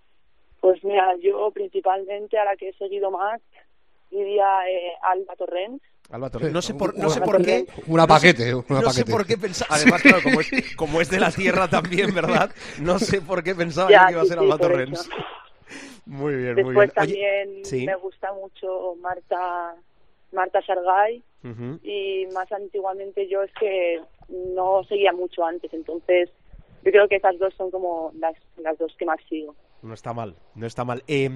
Pues mira, yo principalmente a la que he seguido más diría Alba Torrent. Alba Torres. No sé por, no sé por qué. Una no sé- paquete, no sé por qué pensaba. Además, claro, como es, como es de la tierra también, ¿verdad? No sé por qué pensaba Ya, yo que iba a ser sí, Alba Torrens. Muy bien, muy Después bien. Oye, también sí. me gusta mucho Marta Marta Shargay ujú. y más antiguamente yo es que no seguía mucho antes, entonces yo creo que esas dos son como las, las dos que más sigo. No está mal, no está mal. Eh,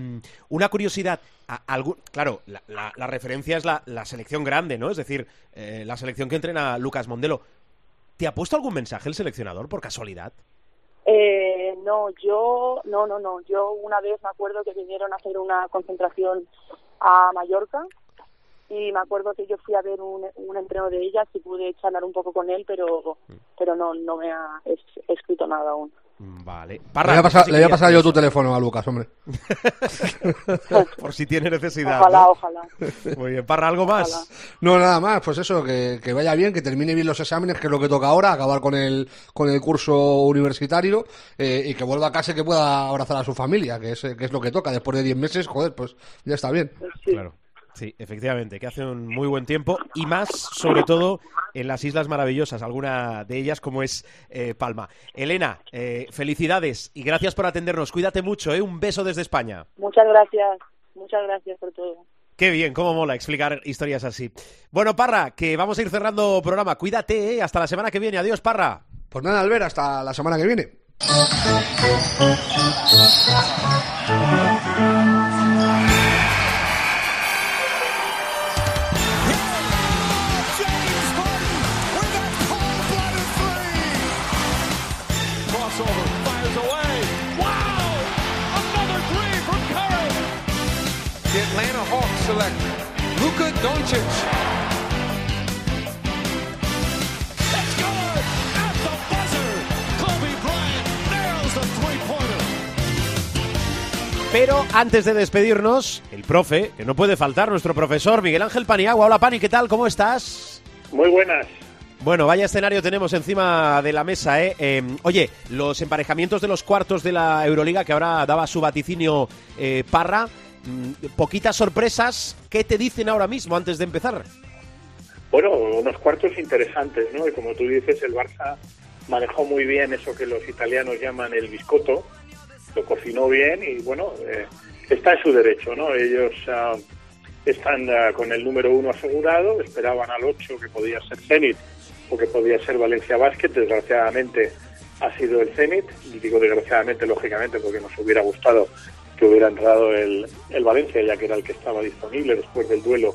una curiosidad, a- algún- claro, la, la- la referencia es la, la selección grande, ¿no? Es decir, eh, la selección que entrena Lucas Mondelo. ¿Te ha puesto algún mensaje el seleccionador por casualidad? Eh, no, yo, no, no, no. Yo una vez me acuerdo que vinieron a hacer una concentración a Mallorca y me acuerdo que yo fui a ver un, un entreno de ellas y pude charlar un poco con él, pero, pero no, no me ha es- escrito nada aún. Vale. Le Parra, voy a pasar, si le voy a pasar yo tu teléfono a Lucas, hombre. Por si tiene necesidad. Ojalá, ¿no? ojalá. Muy bien, Parra, ¿algo más? Ojalá. No, nada más, pues eso, que, que vaya bien, que termine bien los exámenes, que es lo que toca ahora, acabar con el, con el curso universitario eh, y que vuelva a casa y que pueda abrazar a su familia, que es, que es lo que toca. Después de 10 meses, joder, pues ya está bien. Pues sí. Claro. Sí, efectivamente, que hace un muy buen tiempo y más, sobre todo, en las Islas Maravillosas, alguna de ellas como es eh, Palma. Elena, eh, felicidades y gracias por atendernos. Cuídate mucho, ¿eh? Un beso desde España. Muchas gracias. Muchas gracias por todo. Qué bien, cómo mola explicar historias así. Bueno, Parra, que vamos a ir cerrando programa. Cuídate, ¿eh? Hasta la semana que viene. Adiós, Parra. Pues nada, Albert, hasta la semana que viene. Select Luka Doncic. It's good at the buzzer. Kobe Bryant nails the three-pointer. Pero antes de despedirnos, el profe, que no puede faltar, nuestro profesor Miguel Ángel Paniagua. Hola, Pani, ¿qué tal? ¿Cómo estás? Muy buenas. Bueno, vaya escenario tenemos encima de la mesa, ¿eh? Eh, oye, los emparejamientos de los cuartos de la Euroliga, que ahora daba su vaticinio eh, Parra, poquitas sorpresas. ¿Qué te dicen ahora mismo antes de empezar? Bueno, unos cuartos interesantes, ¿no? Y como tú dices, el Barça manejó muy bien eso que los italianos llaman el biscotto, lo cocinó bien y bueno, eh, está en su derecho, ¿no? Ellos ah, están ah, con el número uno asegurado, esperaban al 8 que podía ser Zenit o que podía ser Valencia Basket, desgraciadamente ha sido el Zenit, y digo desgraciadamente, lógicamente, porque nos hubiera gustado que hubiera entrado el, el Valencia, ya que era el que estaba disponible después del duelo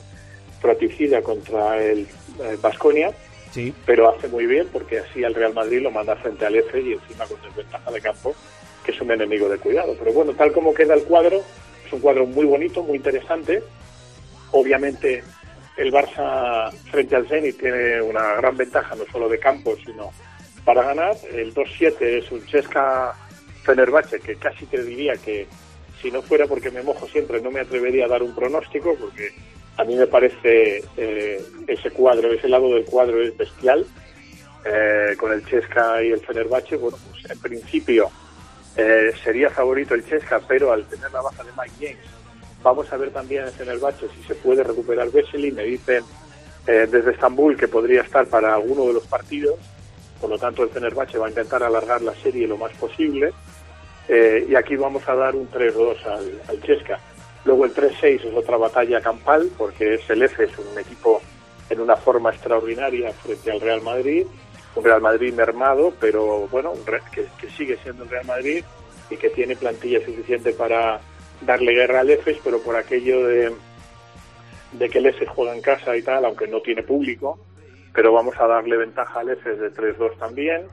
fratricida contra el Vasconia, Sí. pero hace muy bien porque así al Real Madrid lo manda frente al F y encima con desventaja de campo, que es un enemigo de cuidado. Pero bueno, tal como queda el cuadro, es un cuadro muy bonito, muy interesante. Obviamente el Barça frente al Zenit tiene una gran ventaja, no solo de campo, sino para ganar. El 2-7 es un Chesca Fenerbahce, que casi te diría que si no fuera porque me mojo siempre no me atrevería a dar un pronóstico, porque a mí me parece eh, ese cuadro, ese lado del cuadro es bestial. Eh, con el Chesca y el Fenerbahce, bueno, pues en principio eh, sería favorito el Chesca, pero al tener la baja de Mike James, vamos a ver también en Fenerbahce si se puede recuperar Vesely. Me dicen eh, desde Estambul que podría estar para alguno de los partidos, por lo tanto el Fenerbahce va a intentar alargar la serie lo más posible. Eh, y aquí vamos a dar un 3-2 al, al Chesca. Luego el 3-6 es otra batalla campal, porque es el F, es un equipo en una forma extraordinaria frente al Real Madrid. Un Real Madrid mermado, pero bueno, que, que sigue siendo el Real Madrid y que tiene plantilla suficiente para darle guerra al EFES, pero por aquello de, de que el EFES juega en casa y tal, aunque no tiene público, pero vamos a darle ventaja al EFES de 3-2 también.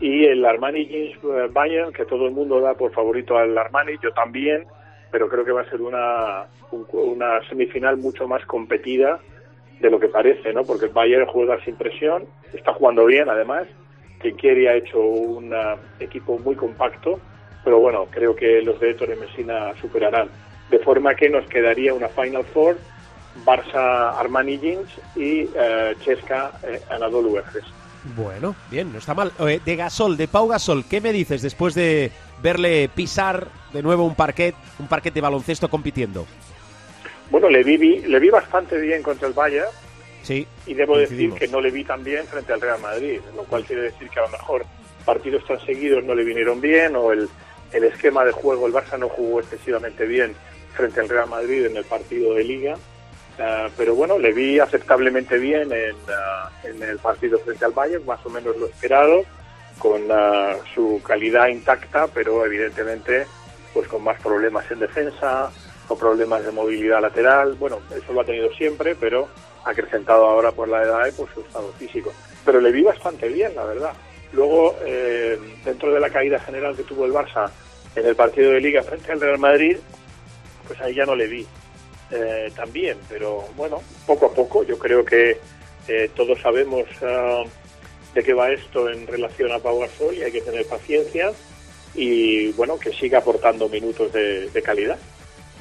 Y el Armani Jeans eh, Bayern, que todo el mundo da por favorito al Armani, yo también, pero creo que va a ser una, un- una semifinal mucho más competida de lo que parece, ¿no? Porque el Bayern juega sin presión, está jugando bien además, Trinquieri ha hecho un ah, equipo muy compacto, pero bueno, creo que los de Ettore Messina superarán. De forma que nos quedaría una Final Four, Barça Armani Jeans y eh, Chesca eh, Anadolu Efes. Bueno, bien, no está mal. Eh, de Gasol, de Pau Gasol, ¿qué me dices después de verle pisar de nuevo un parquet, un parquet de baloncesto compitiendo? Bueno, le vi, le vi bastante bien contra el Bayern, Sí. y debo decir que no le vi tan bien frente al Real Madrid, lo cual quiere decir que a lo mejor partidos tan seguidos no le vinieron bien o el, el esquema de juego, el Barça no jugó excesivamente bien frente al Real Madrid en el partido de liga, Ah, pero bueno, le vi aceptablemente bien en, ah, en el partido frente al Bayern, más o menos lo esperado, con ah, su calidad intacta, pero evidentemente pues con más problemas en defensa, con problemas de movilidad lateral, bueno, eso lo ha tenido siempre, pero acrecentado ahora por la edad y por su estado físico. Pero le vi bastante bien, la verdad. Luego, eh, dentro de la caída general que tuvo el Barça en el partido de Liga frente al Real Madrid, pues ahí ya no le vi eh, tan bien, pero bueno, poco a poco, yo creo que eh, todos sabemos ah, de qué va esto en relación a Pau Gasol y hay que tener paciencia y bueno, que siga aportando minutos de calidad.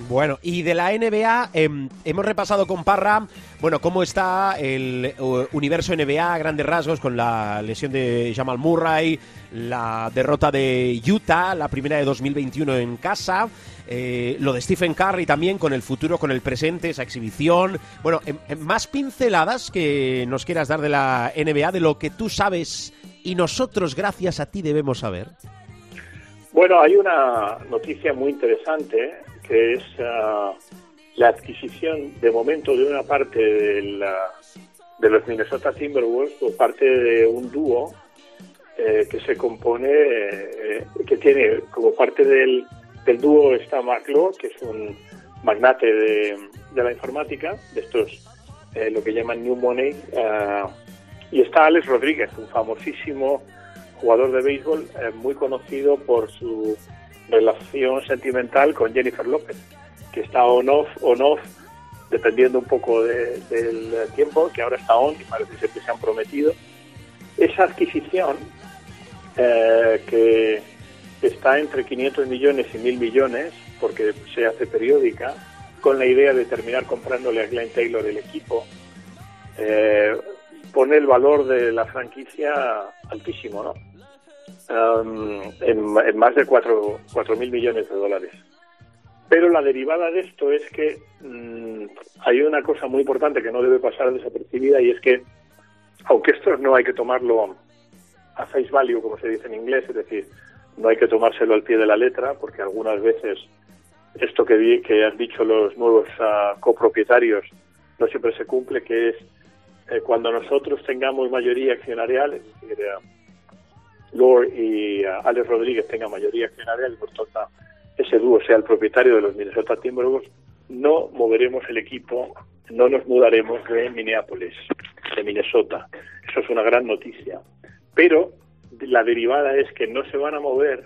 Bueno, y de la NBA em, hemos repasado con Parra, bueno, cómo está el uh, universo NBA a grandes rasgos con la lesión de Jamal Murray, la derrota de Utah, la primera de 2021 en casa, eh, lo de Stephen Curry también con el futuro, con el presente, esa exhibición. Bueno, em, más pinceladas que nos quieras dar de la NBA, de lo que tú sabes y nosotros, gracias a ti, debemos saber. Bueno, hay una noticia muy interesante que es uh, la adquisición de momento de una parte de, la, de los Minnesota Timberwolves por parte de un dúo eh, que se compone, eh, que tiene como parte del, del dúo está McLaw, que es un magnate de, de la informática, de estos, eh, lo que llaman New Money, uh, y está Alex Rodríguez, un famosísimo jugador de béisbol, eh, muy conocido por su relación sentimental con Jennifer López, que está on-off, on-off, dependiendo un poco de, del tiempo, que ahora está on y parece ser que se han prometido. Esa adquisición, eh, que está entre 500 millones y 1000 millones, porque se hace periódica, con la idea de terminar comprándole a Glenn Taylor el equipo, eh, pone el valor de la franquicia altísimo, ¿no? Um, en, en, más de 4 mil millones de dólares. Pero la derivada de esto es que mmm, hay una cosa muy importante que no debe pasar desapercibida y es que, aunque esto no hay que tomarlo a face value, como se dice en inglés, es decir, no hay que tomárselo al pie de la letra, porque algunas veces esto que, vi, que han dicho los nuevos uh, copropietarios no siempre se cumple, que es eh, cuando nosotros tengamos mayoría accionarial, es decir, uh, Lord y uh, Alex Rodríguez tengan mayoría accionarial y por tanto ese dúo sea el propietario de los Minnesota Timberwolves, no moveremos el equipo, no nos mudaremos de Minneapolis, de Minnesota. Eso es una gran noticia. Pero la derivada es que no se van a mover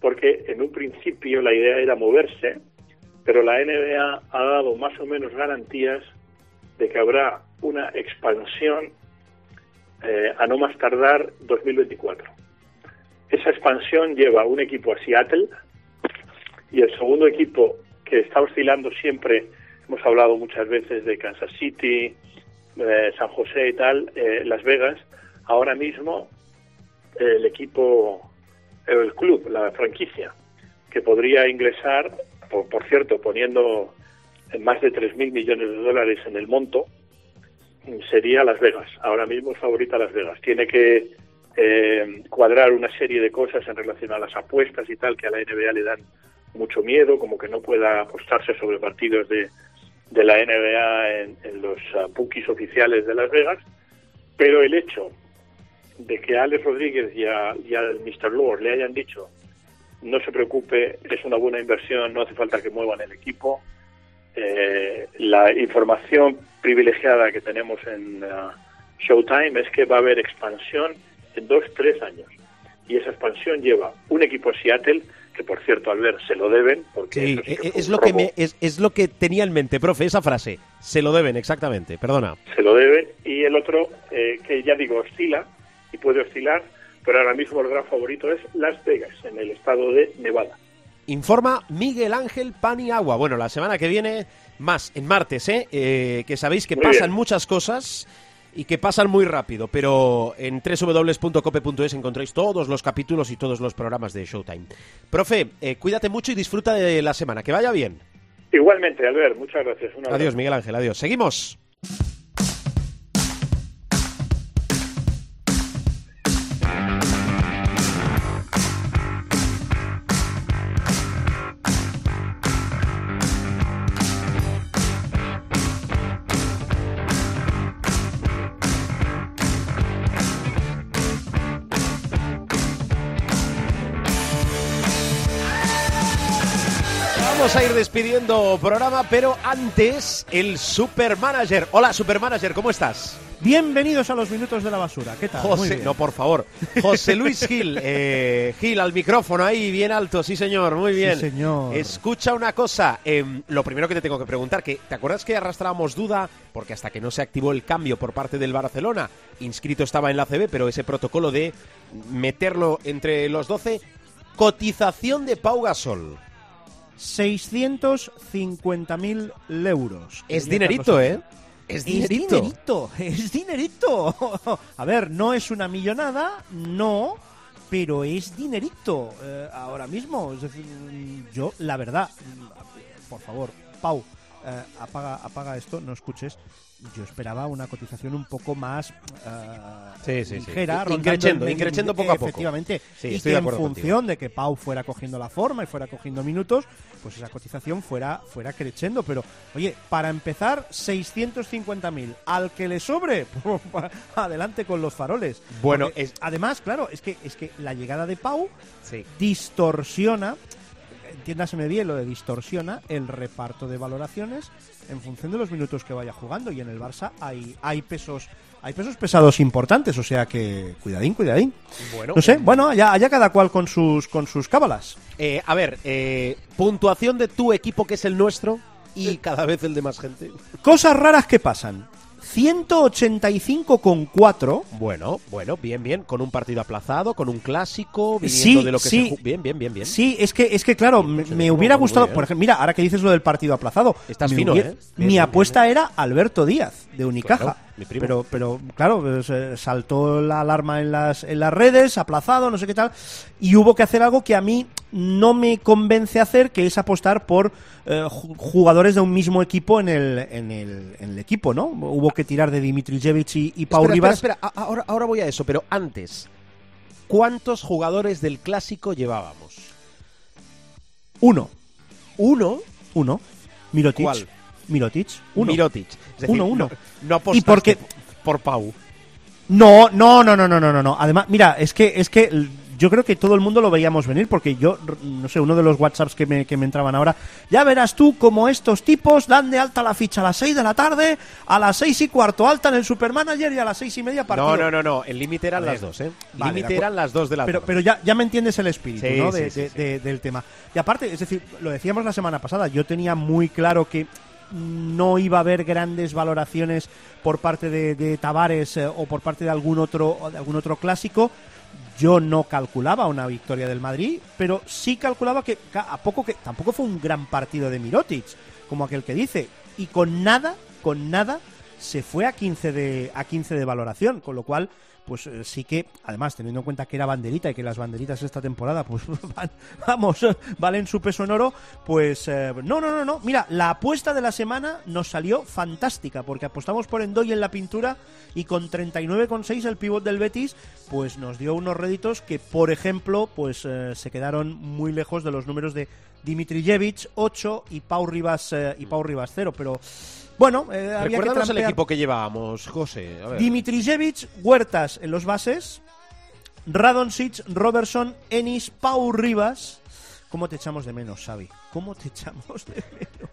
porque en un principio la idea era moverse, pero la NBA ha dado más o menos garantías de que habrá una expansión eh, a no más tardar 2024. Esa expansión lleva un equipo a Seattle y el segundo equipo que está oscilando siempre, hemos hablado muchas veces de Kansas City, eh, San José y tal, eh, Las Vegas, ahora mismo el equipo, el club, la franquicia, que podría ingresar, por, por cierto, poniendo más de 3.000 millones de dólares en el monto, sería Las Vegas. Ahora mismo es favorita Las Vegas. Tiene que eh, cuadrar una serie de cosas en relación a las apuestas y tal que a la NBA le dan mucho miedo, como que no pueda apostarse sobre partidos de, de la NBA en, en los uh, bookies oficiales de Las Vegas. Pero el hecho de que a Alex Rodríguez y, a, y al Mr. Lord le hayan dicho no se preocupe, es una buena inversión, no hace falta que muevan el equipo, eh, la información privilegiada que tenemos en uh, Showtime es que va a haber expansión en dos, tres años. Y esa expansión lleva un equipo Seattle, que por cierto, al ver, se lo deben. Porque sí, sí que es, lo que me, es, es, lo que tenía en mente, profe, esa frase. Se lo deben, exactamente, perdona. Se lo deben. Y el otro, eh, que ya digo, oscila y puede oscilar, pero ahora mismo el gran favorito es Las Vegas, en el estado de Nevada. Informa Miguel Ángel Paniagua. Bueno, la semana que viene, más en martes, ¿eh? eh que sabéis que Muy pasan bien. muchas cosas y que pasan muy rápido, pero en www.cope.es encontráis todos los capítulos y todos los programas de Showtime. Profe, eh, cuídate mucho y disfruta de la semana. Que vaya bien. Igualmente, Albert, muchas gracias. Adiós, Miguel Ángel, adiós. Seguimos. A ir despidiendo programa, pero antes el Supermanager. Hola, Supermanager, ¿cómo estás? Bienvenidos a los minutos de la basura. ¿Qué tal? Muy José, bien. no, por favor. José Luis Gil, eh, Gil al micrófono ahí, bien alto, sí señor, muy bien. Sí, señor. Escucha una cosa, em, lo primero que te tengo que preguntar, que ¿te acuerdas que arrastrábamos duda? Porque hasta que no se activó el cambio por parte del Barcelona, inscrito estaba en la CB, pero ese protocolo de meterlo entre los 12, cotización de Pau Gasol. 650.000 euros. Es dinerito, ¿eh? Es Es dinerito. dinerito, es dinerito. A ver, no es una millonada, no, pero es dinerito eh, ahora mismo. Es decir, yo, la verdad, por favor, Pau, eh, apaga, apaga esto, no escuches. Yo esperaba una cotización un poco más eh, Sí, sí, sí. ligera, In- rondando increchendo, el- increchendo poco a poco. Efectivamente. Sí, y estoy que de en función de que Pau fuera cogiendo la forma y fuera cogiendo minutos, pues esa cotización fuera, fuera creciendo. Pero, oye, para empezar, 650.000. Al que le sobre, adelante con los faroles. Bueno, Porque, es- además, claro, es que, es que la llegada de Pau Sí. distorsiona, entiéndaseme bien lo de distorsiona, el reparto de valoraciones en función de los minutos que vaya jugando. Y en el Barça hay, hay pesos. Hay pesos pesados importantes, o sea que cuidadín, cuidadín. Bueno, No sé, bueno, allá, allá cada cual con sus con sus cábalas. Eh, a ver, eh, puntuación de tu equipo que es el nuestro y cada vez el de más gente. Cosas raras que pasan. 185,4. Bueno, bueno, bien, bien, con un partido aplazado, con un clásico, viniendo Sí, de lo que sí. se Bien, bien, bien, bien. Sí, es que, es que claro, me, hubiera gustado, por ejemplo, mira, ahora que dices lo del partido aplazado, Estás fino, hubiera- ¿eh? Bien, mi bien, apuesta era Alberto Díaz, de Unicaja. Claro. Pero, pero claro, pues, eh, saltó la alarma en las, en las redes, aplazado, no sé qué tal, y hubo que hacer algo que a mí no me convence hacer, que es apostar por eh, ju- jugadores de un mismo equipo en el, en el, en el equipo, ¿no? Hubo que tirar de Dimitrijevic y, y Pau espera, Rivas. espera, espera, ahora, ahora voy a eso, pero antes, ¿cuántos jugadores del clásico llevábamos? Uno, ¿Uno? uno. Mirotic. ¿Cuál? Mirotic. Uno. Mirotic. Es decir, Uno, uno. No, no ¿Y apostaste por qué? por Pau. No, no, no, no, no, no, no, no. Además, mira, es que, es que yo creo que todo el mundo lo veíamos venir porque yo, no sé, uno de los WhatsApps que me, que me entraban ahora, ya verás tú como estos tipos dan de alta la ficha a las 6 de la tarde, a las seis y cuarto alta en el Supermanager y a las seis y media partido. No, no, no, no, el límite eran las dos, ¿eh? Vale, límite eran las dos de la Pero, tarde. pero ya, ya me entiendes el espíritu, Sí, ¿no? sí, De- sí, de- de- del tema. Y aparte, es decir, lo decíamos la semana pasada, yo tenía muy claro que no iba a haber grandes valoraciones por parte de, de Tavares eh, o por parte de algún otro de algún otro clásico. Yo no calculaba una victoria del Madrid, pero sí calculaba que a poco que tampoco fue un gran partido de Mirotic, como aquel que dice, y con nada, con nada se fue a 15 de a 15 de valoración, con lo cual pues eh, sí que, además, teniendo en cuenta que era banderita y que las banderitas esta temporada, pues van- vamos, valen su peso en oro, pues eh, no, no, no, no. Mira, la apuesta de la semana nos salió fantástica, porque apostamos por Endoy en la pintura y con 39,6 el pivot del Betis, pues nos dio unos réditos que, por ejemplo, pues eh, se quedaron muy lejos de los números de Dimitrijevic 8 y Pau Rivas y Pau Rivas 0, pero bueno, eh, había que el equipo que llevábamos, José. A ver. Dimitrijevic, Huertas en los bases, Radonsic, Robertson, Enis, Pau Rivas. ¿Cómo te echamos de menos, Xavi? ¿Cómo te echamos de menos?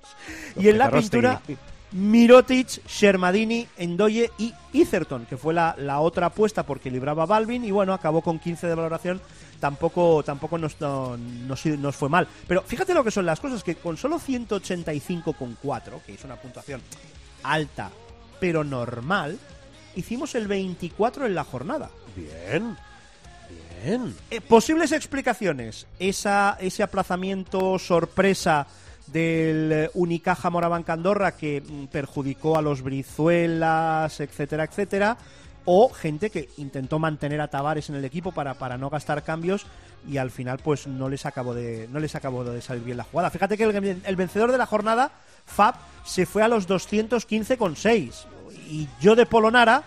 Y en la pintura, Mirotic, Shermadini, Endoye y Itherton, que fue la, la otra apuesta porque libraba a Balvin y bueno, acabó con 15 de valoración. Tampoco, tampoco nos, no- nos, nos fue mal. Pero fíjate lo que son las cosas, que con solo 185,4, que es una puntuación alta, pero normal, hicimos el 24 en la jornada. Bien. Bien. Eh, posibles explicaciones. Esa, ese aplazamiento sorpresa del eh, Unicaja Morabanca Andorra que mm, perjudicó a los Brizuelas, etcétera, etcétera. O gente que intentó mantener a Tavares en el equipo para, para no gastar cambios y al final pues no les acabó de no les acabó de salir bien la jugada. Fíjate que el, vencedor de la jornada, Fab, se fue a los 215,6 y yo de Polonara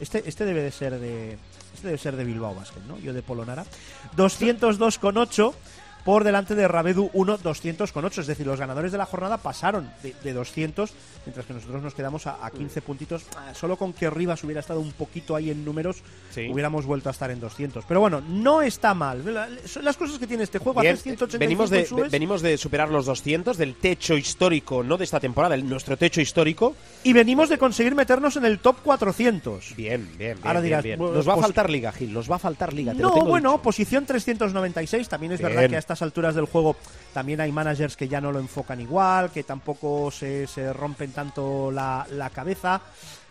este, este debe de ser de. Este debe ser de Bilbao Basket, ¿no? Yo de Polonara. 202,8. Por delante de Rabedu 1 200 con 8. Es decir, los ganadores de la jornada pasaron de, de 200, mientras que nosotros nos quedamos a, a 15 puntitos. Ah, Solo con que Rivas hubiera estado un poquito ahí en números, Sí. hubiéramos vuelto a estar en 200. Pero bueno, no está mal. Son las cosas que tiene este juego. Bien, Haces 185 venimos, de, subes, venimos de superar los 200, del techo histórico, no de esta temporada, el, nuestro techo histórico. y venimos de conseguir meternos en el top 400. Bien, bien, bien. Ahora dirás, bien. Nos va a pues- faltar liga, Gil, nos va a faltar liga. te lo No, tengo bueno, dicho. posición 396. También es verdad que a estas alturas del juego también hay managers que ya no lo enfocan igual, que tampoco se, se rompen tanto la, la cabeza.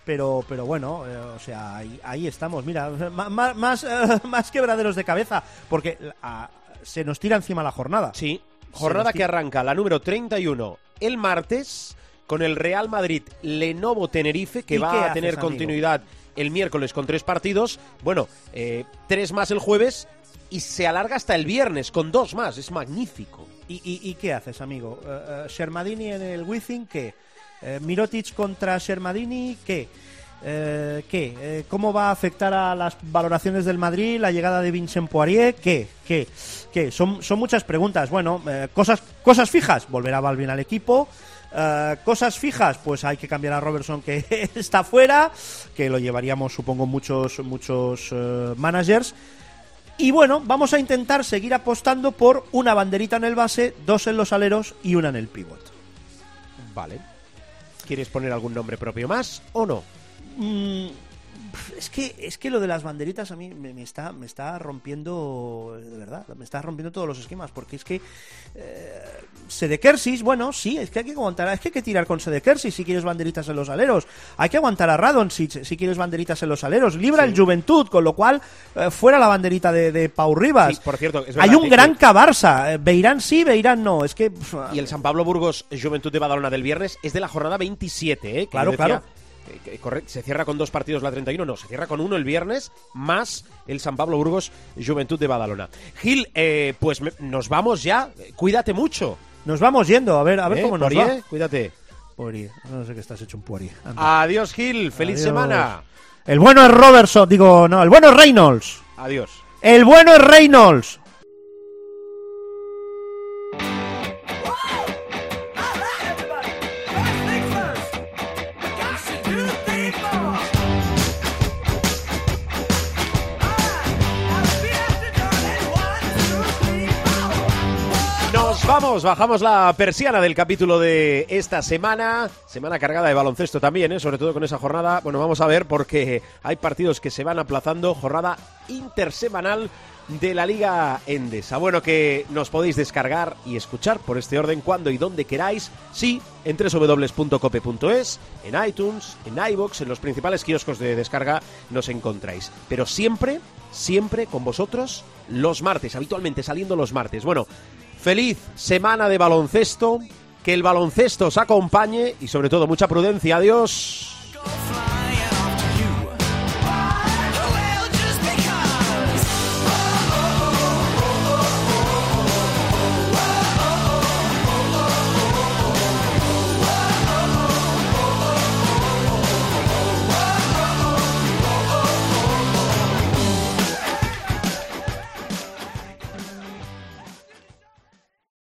Pero, pero bueno, eh, o sea, ahí, ahí estamos. Mira, ma- más, eh, más quebraderos de cabeza, porque ah, se nos tira encima la jornada. Sí, jornada que arranca la número 31 el martes con el Real Madrid Lenovo Tenerife, que ¿Y qué va a tener amigo? continuidad el miércoles con tres partidos. Bueno, eh, tres más el jueves y se alarga hasta el viernes con dos más. Es magnífico. ¿Y, y, y qué haces, amigo? Eh, eh, Shermadini en el Wizzing, ¿qué? Eh, Mirotic contra Shermadini, ¿qué? Eh, ¿Qué? Eh, ¿Cómo va a afectar a las valoraciones del Madrid la llegada de Vincent Poirier? ¿Qué? ¿Qué? ¿Qué? Son, son muchas preguntas. Bueno, eh, cosas, cosas fijas. Volverá Balvin al equipo. Cosas fijas, pues hay que cambiar a Robertson que está fuera, que lo llevaríamos supongo muchos muchos managers. Y bueno, vamos a intentar seguir apostando por una banderita en el base, dos en los aleros y una en el pivot. Vale. ¿Quieres poner algún nombre propio más o no? Mm, es que es que lo de las banderitas a mí me, me está me está rompiendo de verdad, me está rompiendo todos los esquemas porque es que eh, Sedekersis, bueno, sí, es que hay que aguantar, es que hay que tirar con Sedekersis si quieres banderitas en los aleros. Hay que aguantar a Radonjic si quieres banderitas en los aleros. Libra el Juventud, con lo cual eh, fuera la banderita de, de Pau Rivas. Sí, por cierto, es hay un eh, gran Cabarsa, eh, Beirán sí, Beirán no, es que Y el San Pablo Burgos Juventud de Badalona del viernes es de la jornada 27, ¿eh? Que Claro, decía claro. Que corre- se cierra con dos partidos la 31, no, se cierra con uno el viernes, más el San Pablo Burgos Juventud de Badalona. Gil, eh, pues me- nos vamos ya, Eh, cuídate mucho. nos vamos yendo, a ver, a ver ¿eh? cómo nos va. Cuídate. Poirier, no sé que estás hecho un Poirier. Adiós, Gil, feliz Adiós. semana. El bueno es Robertson, digo, no, el bueno es Reynolds. Adiós. El bueno es Reynolds. Nos vamos, bajamos la persiana del capítulo de esta semana. Semana cargada de baloncesto también, ¿eh? sobre todo con esa jornada. Bueno, vamos a ver porque hay partidos que se van aplazando. Jornada intersemanal de la Liga Endesa. Bueno, que nos podéis descargar y escuchar por este orden cuando y donde queráis. Sí, en www.cope.es, en iTunes, en iBox, en los principales kioscos de descarga nos encontráis. Pero siempre, siempre con vosotros los martes, habitualmente saliendo los martes. Bueno, Feliz semana de baloncesto, que el baloncesto os acompañe y sobre todo mucha prudencia. Adiós.